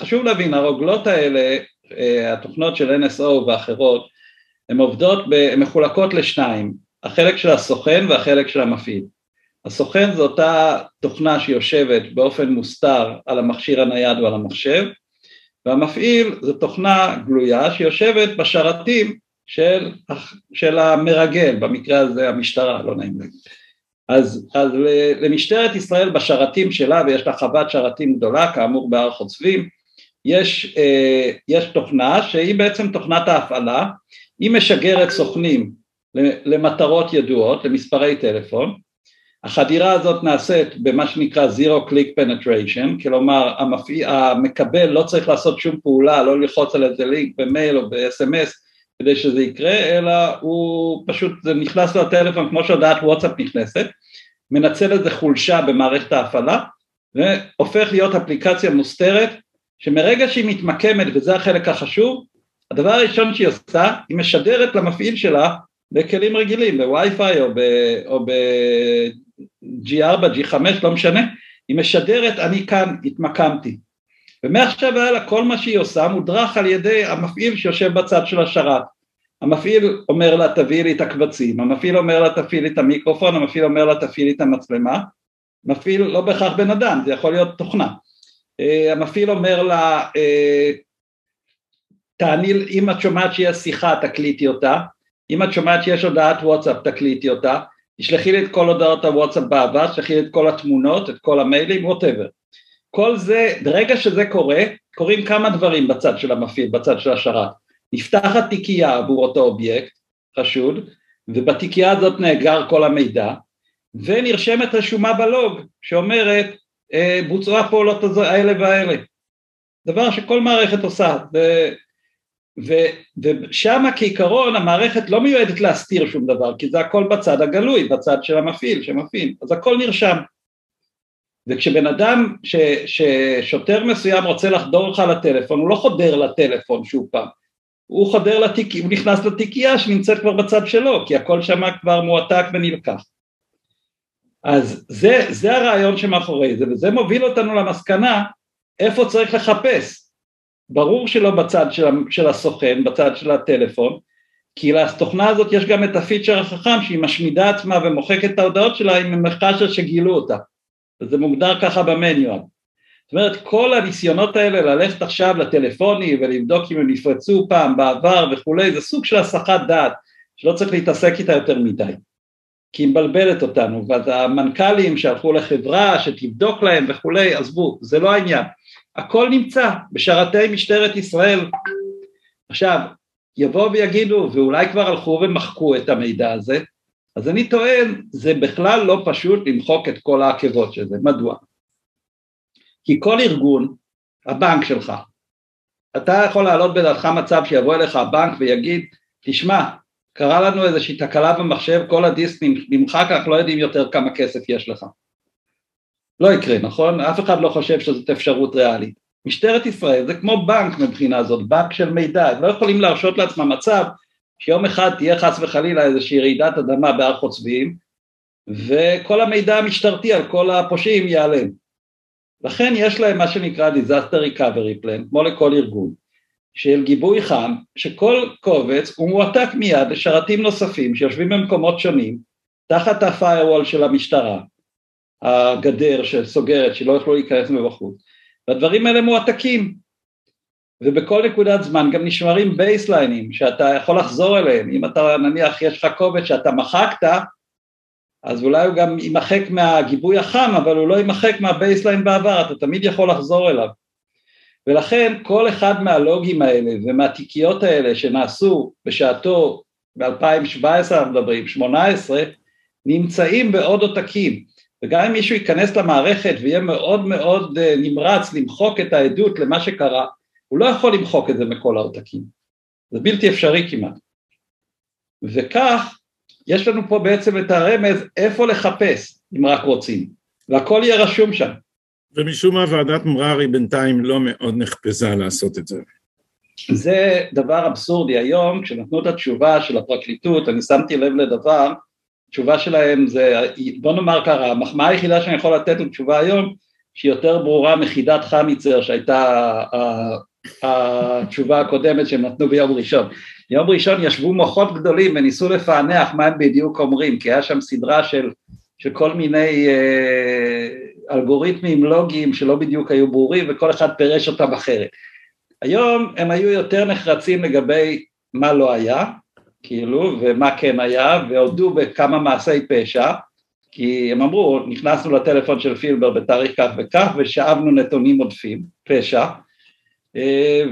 חשוב להבין, הרוגלות האלה אה, התוכנות של NSO ואחרות, הן עובדות, הן מחולקות לשניים, החלק של הסוכן והחלק של המפעיל. הסוכן זו אותה תוכנה שיושבת באופן מוסתר על המכשיר הנייד או על המחשב, והמפעיל זו תוכנה גלויה שיושבת בשרתים של, של המרגל, במקרה הזה המשטרה, לא נעים להגיד. אז, אז למשטרת ישראל בשרתים שלה, ויש לה חוות שרתים גדולה, כאמור בהר חוצבים, יש, אה, יש תוכנה שהיא בעצם תוכנת ההפעלה, היא משגרת סוכנים למטרות ידועות, למספרי טלפון, החדירה הזאת נעשית במה שנקרא Zero Click Penetration, כלומר המפעיל, המקבל לא צריך לעשות שום פעולה, לא ללחוץ על איזה לינק במייל או ב-SMS כדי שזה יקרה, אלא הוא פשוט, זה נכנס לו לטלפון כמו שהודעת וואטסאפ נכנסת, מנצל איזה חולשה במערכת ההפעלה והופך להיות אפליקציה מוסתרת שמרגע שהיא מתמקמת, וזה החלק החשוב, הדבר הראשון שהיא עושה, היא משדרת למפעיל שלה בכלים רגילים, בווי-פיי או ב-G4, G5, לא משנה, היא משדרת, אני כאן, התמקמתי. ומעכשיו והלאה כל מה שהיא עושה מודרך על ידי המפעיל שיושב בצד של השרת. המפעיל אומר לה תביאי לי את הקבצים, המפעיל אומר לה תפעיל לי את המיקרופון, המפעיל אומר לה תפעיל לי את המצלמה, מפעיל לא בהכרח בן אדם, זה יכול להיות תוכנה. אה, המפעיל אומר לה אה, תעני, אם את שומעת שיש שיחה תקליטי אותה, אם את שומעת שיש הודעת וואטסאפ תקליטי אותה, תשלחי לי את כל הודעות הוואטסאפ בעבר, תשלחי לי את כל התמונות, את כל המיילים, ווטאבר. כל זה, ברגע שזה קורה, קורים כמה דברים בצד של המפעיל, בצד של השרת. נפתחת תיקייה עבור אותו אובייקט חשוד, ובתיקייה הזאת נאגר כל המידע, ונרשמת רשומה בלוג שאומרת אה, בוצעו הפעולות האלה והאלה. דבר שכל מערכת עושה, ו, ו, ושם כעיקרון המערכת לא מיועדת להסתיר שום דבר, כי זה הכל בצד הגלוי, בצד של המפעיל שמפעיל, אז הכל נרשם. וכשבן אדם, ש, ששוטר מסוים רוצה לחדור לך לטלפון, הוא לא חודר לטלפון שוב פעם, הוא חודר לתיקייה, הוא נכנס לתיקייה שנמצאת כבר בצד שלו, כי הכל שם כבר מועתק ונלקח. אז זה, זה הרעיון שמאחורי זה, וזה מוביל אותנו למסקנה איפה צריך לחפש. ברור שלא בצד של, של הסוכן, בצד של הטלפון, כי לתוכנה הזאת יש גם את הפיצ'ר החכם שהיא משמידה עצמה ומוחקת את ההודעות שלה עם מחשב שגילו אותה. וזה מוגדר ככה במניואל. זאת אומרת, כל הניסיונות האלה ללכת עכשיו לטלפוני ולבדוק אם הם נפרצו פעם בעבר וכולי, זה סוג של הסחת דעת, שלא צריך להתעסק איתה יותר מדי, כי היא מבלבלת אותנו, ואז המנכ"לים שהלכו לחברה שתבדוק להם וכולי, עזבו, זה לא העניין. הכל נמצא בשרתי משטרת ישראל. עכשיו, יבואו ויגידו, ואולי כבר הלכו ומחקו את המידע הזה, אז אני טוען, זה בכלל לא פשוט למחוק את כל העקבות של זה, מדוע? כי כל ארגון, הבנק שלך, אתה יכול להעלות בדעתך מצב שיבוא אליך הבנק ויגיד, תשמע, קרה לנו איזושהי תקלה במחשב, כל הדיסק נמחק, אנחנו לא יודעים יותר כמה כסף יש לך. לא יקרה, נכון? אף אחד לא חושב שזאת אפשרות ריאלית. משטרת ישראל זה כמו בנק מבחינה זאת, בנק של מידע, הם לא יכולים להרשות לעצמם מצב שיום אחד תהיה חס וחלילה איזושהי רעידת אדמה בהר חוצבים, וכל המידע המשטרתי על כל הפושעים ייעלם. לכן יש להם מה שנקרא disaster recovery plan, כמו לכל ארגון, של גיבוי חם, שכל קובץ הוא מועתק מיד לשרתים נוספים שיושבים במקומות שונים, תחת ה-firewall של המשטרה, הגדר שסוגרת, שלא יוכלו להיכנס מבחוץ, והדברים האלה מועתקים, ובכל נקודת זמן גם נשמרים baseline ים שאתה יכול לחזור אליהם, אם אתה נניח יש לך קובץ שאתה מחקת, אז אולי הוא גם יימחק מהגיבוי החם, אבל הוא לא יימחק מה baseline בעבר, אתה תמיד יכול לחזור אליו. ולכן כל אחד מהלוגים האלה ומהתיקיות האלה שנעשו בשעתו ב-2017 אנחנו מדברים, 18, נמצאים בעוד עותקים. וגם אם מישהו ייכנס למערכת ויהיה מאוד מאוד אה, נמרץ למחוק את העדות למה שקרה, הוא לא יכול למחוק את זה מכל העותקים. זה בלתי אפשרי כמעט. וכך יש לנו פה בעצם את הרמז איפה לחפש, אם רק רוצים, והכל יהיה רשום שם. ומשום מה ועדת מררי בינתיים לא מאוד נחפזה לעשות את זה. זה דבר אבסורדי, היום כשנתנו את התשובה של הפרקליטות, אני שמתי לב לדבר, התשובה שלהם זה, בוא נאמר ככה, המחמאה היחידה שאני יכול לתת לתשובה היום, שהיא יותר ברורה מחידת חמיצר שהייתה התשובה הקודמת שהם נתנו ביום ראשון. יום ראשון ישבו מוחות גדולים וניסו לפענח מה הם בדיוק אומרים, כי היה שם סדרה של, של כל מיני אה, אלגוריתמים לוגיים שלא בדיוק היו ברורים וכל אחד פירש אותם אחרת. היום הם היו יותר נחרצים לגבי מה לא היה, כאילו, ומה כן היה, והודו בכמה מעשי פשע, כי הם אמרו, נכנסנו לטלפון של פילבר בתאריך כך וכך ושאבנו נתונים עודפים, פשע,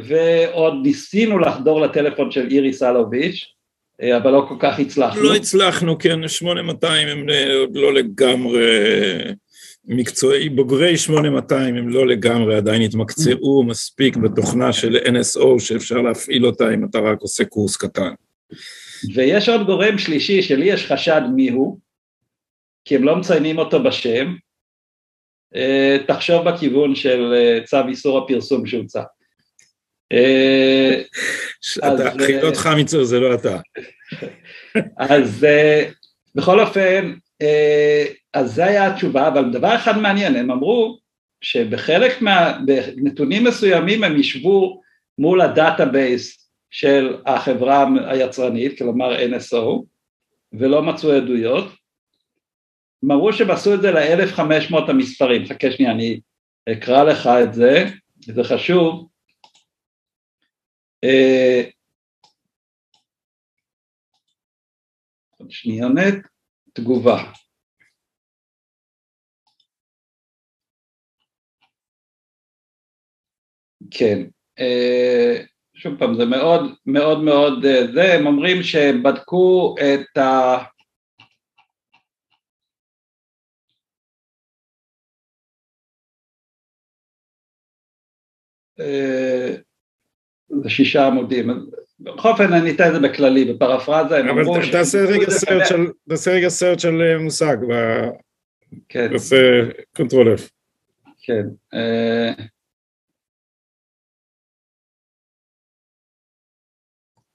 ועוד ניסינו לחדור לטלפון של איריס אלוביץ', אה, אבל לא כל כך הצלחנו. לא הצלחנו, כן, 8200 הם עוד לא לגמרי מקצועי, בוגרי 8200 הם לא לגמרי עדיין התמקצעו מספיק בתוכנה של NSO שאפשר להפעיל אותה אם אתה רק עושה קורס קטן. ויש עוד גורם שלישי שלי יש חשד מיהו, כי הם לא מציינים אותו בשם, תחשוב בכיוון של צו איסור הפרסום שהוצא. חילות חמיצר זה לא אתה. אז בכל אופן, אז זה היה התשובה, אבל דבר אחד מעניין, הם אמרו שבחלק מה... בנתונים מסוימים הם ישבו מול ה database של החברה היצרנית, כלומר NSO, ולא מצאו עדויות. הם אמרו שהם עשו את זה ל-1500 המספרים, חכה שנייה, אני אקרא לך את זה, זה חשוב. אה, עוד שניונת, תגובה. כן, אה, שוב פעם, זה מאוד מאוד מאוד אה, זה, הם אומרים שבדקו את ה... אה, זה שישה עמודים, בכל אופן אני אתן את זה בכללי, בפרפרזה, הם אמרו... אבל תעשה רגע סרט של מושג, כן. תעשה control F. כן.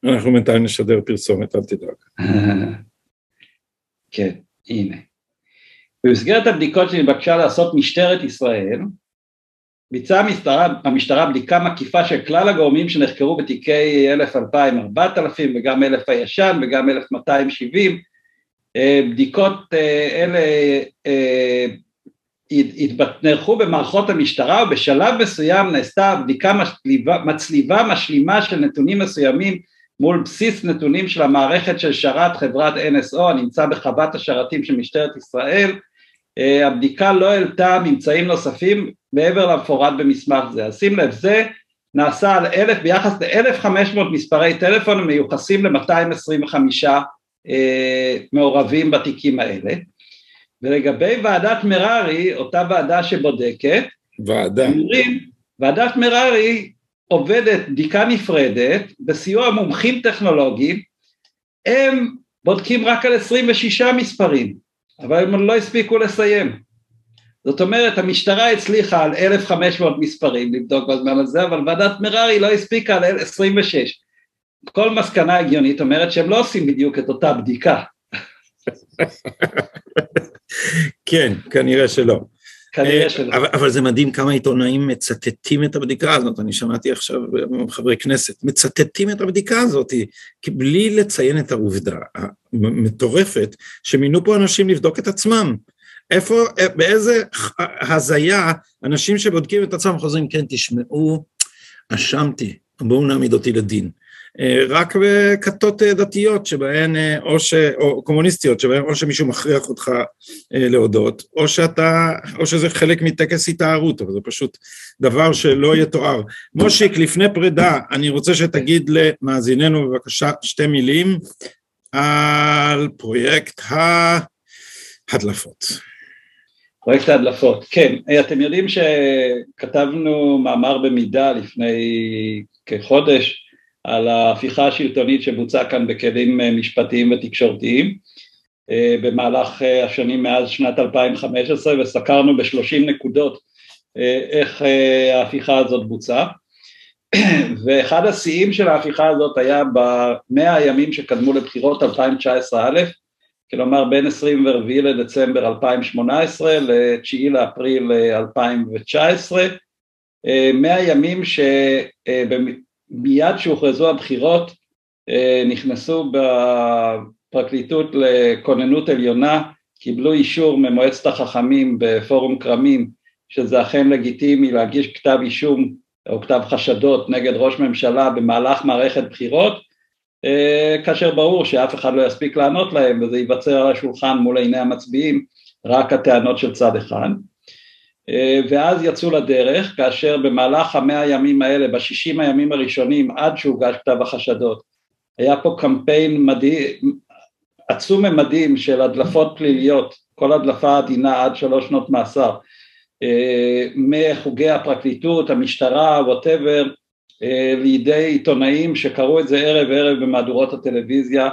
אנחנו בינתיים נשדר פרסומת, אל תדאג. כן, הנה. במסגרת הבדיקות שנתבקשה לעשות משטרת ישראל, ביצעה המשטרה, המשטרה בדיקה מקיפה של כלל הגורמים שנחקרו בתיקי 1000, 2000, 4000 וגם 1000 הישן וגם 1270. אה, בדיקות אה, אלה אה, נערכו במערכות המשטרה ובשלב מסוים נעשתה בדיקה מצליבה, מצליבה משלימה של נתונים מסוימים מול בסיס נתונים של המערכת של שרת חברת NSO הנמצא בחוות השרתים של משטרת ישראל, הבדיקה לא העלתה ממצאים נוספים מעבר למפורט במסמך זה, אז שים לב זה נעשה על אלף, ביחס ל-1500 מספרי טלפון מיוחסים ל-225 אה, מעורבים בתיקים האלה. ולגבי ועדת מררי, אותה ועדה שבודקת, ועדה, אומרים, ועדת מררי עובדת בדיקה נפרדת בסיוע מומחים טכנולוגיים, הם בודקים רק על 26 מספרים, אבל הם לא הספיקו לסיים. זאת אומרת, המשטרה הצליחה על 1,500 מספרים לבדוק בזמן הזה, אבל ועדת מררי לא הספיקה על 26. כל מסקנה הגיונית אומרת שהם לא עושים בדיוק את אותה בדיקה. כן, כנראה שלא. כנראה אה, שלא. אבל, אבל זה מדהים כמה עיתונאים מצטטים את הבדיקה הזאת, אני שמעתי עכשיו חברי כנסת, מצטטים את הבדיקה הזאת, כי בלי לציין את העובדה המטורפת שמינו פה אנשים לבדוק את עצמם. איפה, באיזה הזיה אנשים שבודקים את עצמם חוזרים, כן, תשמעו, אשמתי, בואו נעמיד אותי לדין. אה, רק בכתות אה, דתיות שבהן, אה, או, ש, או קומוניסטיות, שבהן או שמישהו מכריח אותך להודות, או שאתה, או שזה חלק מטקס התארות, אבל זה פשוט דבר שלא יתואר. מושיק, לפני פרידה, אני רוצה שתגיד למאזיננו בבקשה שתי מילים על פרויקט ההדלפות. פרויקט ההדלפות, כן, אתם יודעים שכתבנו מאמר במידה לפני כחודש על ההפיכה השלטונית שבוצעה כאן בכלים אה, משפטיים ותקשורתיים. אה, במהלך אה, השנים מאז שנת 2015 וסקרנו בשלושים נקודות איך ההפיכה הזאת בוצעה. ואחד השיאים של ההפיכה הזאת היה במאה הימים שקדמו לבחירות 2019 א', כלומר בין 24 לדצמבר 2018 ל-9 לאפריל 2019, מאה ימים מיד שהוכרזו הבחירות אה, נכנסו בפרקליטות לכוננות עליונה, קיבלו אישור ממועצת החכמים בפורום כרמים שזה אכן לגיטימי להגיש כתב אישום או כתב חשדות נגד ראש ממשלה במהלך מערכת בחירות. אה, כאשר ברור שאף אחד לא יספיק לענות להם וזה ייווצר על השולחן מול עיני המצביעים רק הטענות של צד אחד. אה, ואז יצאו לדרך, כאשר במהלך המאה הימים האלה, בשישים הימים הראשונים עד שהוגש כתב החשדות, היה פה קמפיין מדהים, עצום ממדים של הדלפות פליליות, כל הדלפה עדינה עד שלוש שנות מאסר, אה, מחוגי הפרקליטות, המשטרה, ווטאבר, אה, לידי עיתונאים שקראו את זה ערב ערב במהדורות הטלוויזיה,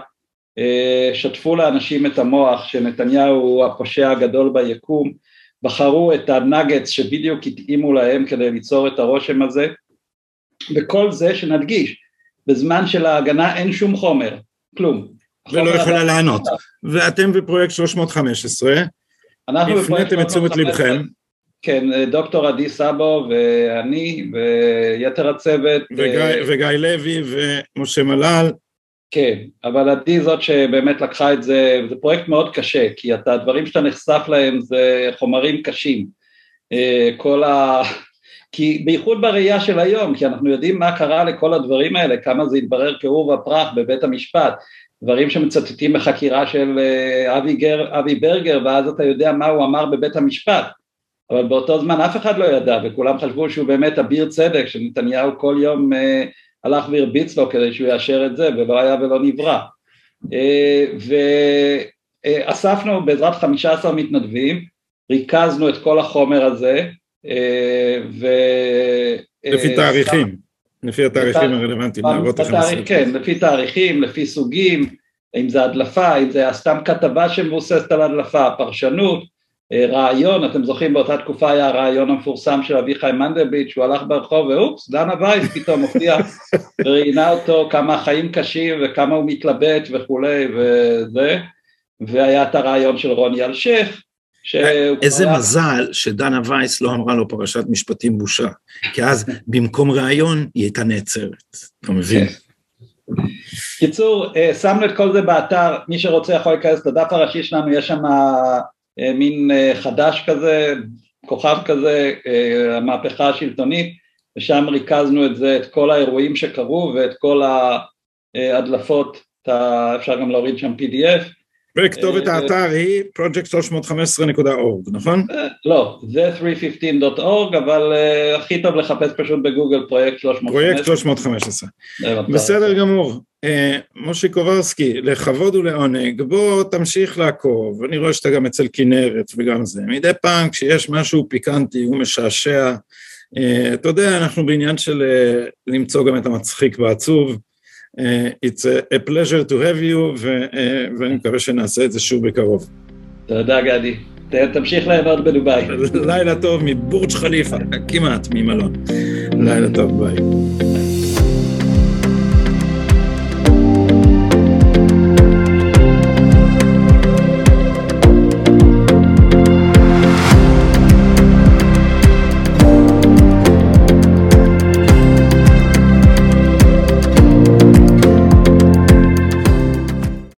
שטפו לאנשים את המוח שנתניהו הוא הפושע הגדול ביקום, בחרו את הנאגטס שבדיוק התאימו להם כדי ליצור את הרושם הזה, וכל זה שנדגיש, בזמן של ההגנה אין שום חומר, כלום. ולא יכולה לענות. ואתם בפרויקט 315, הפניתם את תשומת לבכם. כן, דוקטור עדי סבו ואני ויתר הצוות. וגיא, אה, וגיא לוי ומשה מלל. כן, אבל עדי זאת שבאמת לקחה את זה, זה פרויקט מאוד קשה, כי אתה, הדברים שאתה נחשף להם זה חומרים קשים. אה, כל ה... כי בייחוד בראייה של היום, כי אנחנו יודעים מה קרה לכל הדברים האלה, כמה זה התברר כעור ופרח בבית המשפט, דברים שמצטטים בחקירה של אה, אבי, גר, אבי ברגר, ואז אתה יודע מה הוא אמר בבית המשפט, אבל באותו זמן אף אחד לא ידע, וכולם חשבו שהוא באמת אביר צדק, שנתניהו כל יום אה, הלך והרביץ לו כדי שהוא יאשר את זה, ולא היה ולא נברא. אה, ואספנו בעזרת 15 מתנדבים, ריכזנו את כל החומר הזה, אה, ו... לפי תאריכים, לפי התאריכים הרלוונטיים, להראות לכם כן, לפי תאריכים, לפי סוגים, אם זה הדלפה, אם זה סתם כתבה שמבוססת על הדלפה, פרשנות, אה, רעיון, אתם זוכרים באותה תקופה היה הרעיון המפורסם של אביחי מנדלבליט שהוא הלך ברחוב ואופס, דנה וייס פתאום הופיע וראיינה אותו כמה החיים קשים וכמה הוא מתלבט וכולי וזה והיה את הרעיון של רוני אלשיך איזה היה... מזל שדנה וייס לא אמרה לו פרשת משפטים בושה, כי אז במקום ראיון היא הייתה נעצרת, אתה מבין? כן. קיצור, אה, שמנו את כל זה באתר, מי שרוצה יכול להיכנס לדף הראשי שלנו, יש שם אה, מין אה, חדש כזה, כוכב כזה, המהפכה השלטונית, ושם ריכזנו את זה, את כל האירועים שקרו ואת כל ההדלפות, אפשר גם להוריד שם PDF, וכתובת האתר היא project315.org, נכון? לא, זה 315.org, אבל הכי טוב לחפש פשוט בגוגל פרויקט 315. פרויקט 315. בסדר גמור. מושי קוברסקי, לכבוד ולעונג, בוא תמשיך לעקוב, אני רואה שאתה גם אצל כנרת וגם זה. מדי פעם כשיש משהו פיקנטי ומשעשע, אתה יודע, אנחנו בעניין של למצוא גם את המצחיק והעצוב. It's a, pleasure to have you, ו, ואני מקווה שנעשה את זה שוב בקרוב. תודה גדי. תמשיך ליהנות בדובאי. לילה טוב מבורג' חליפה, כמעט ממלון. לילה טוב, ביי.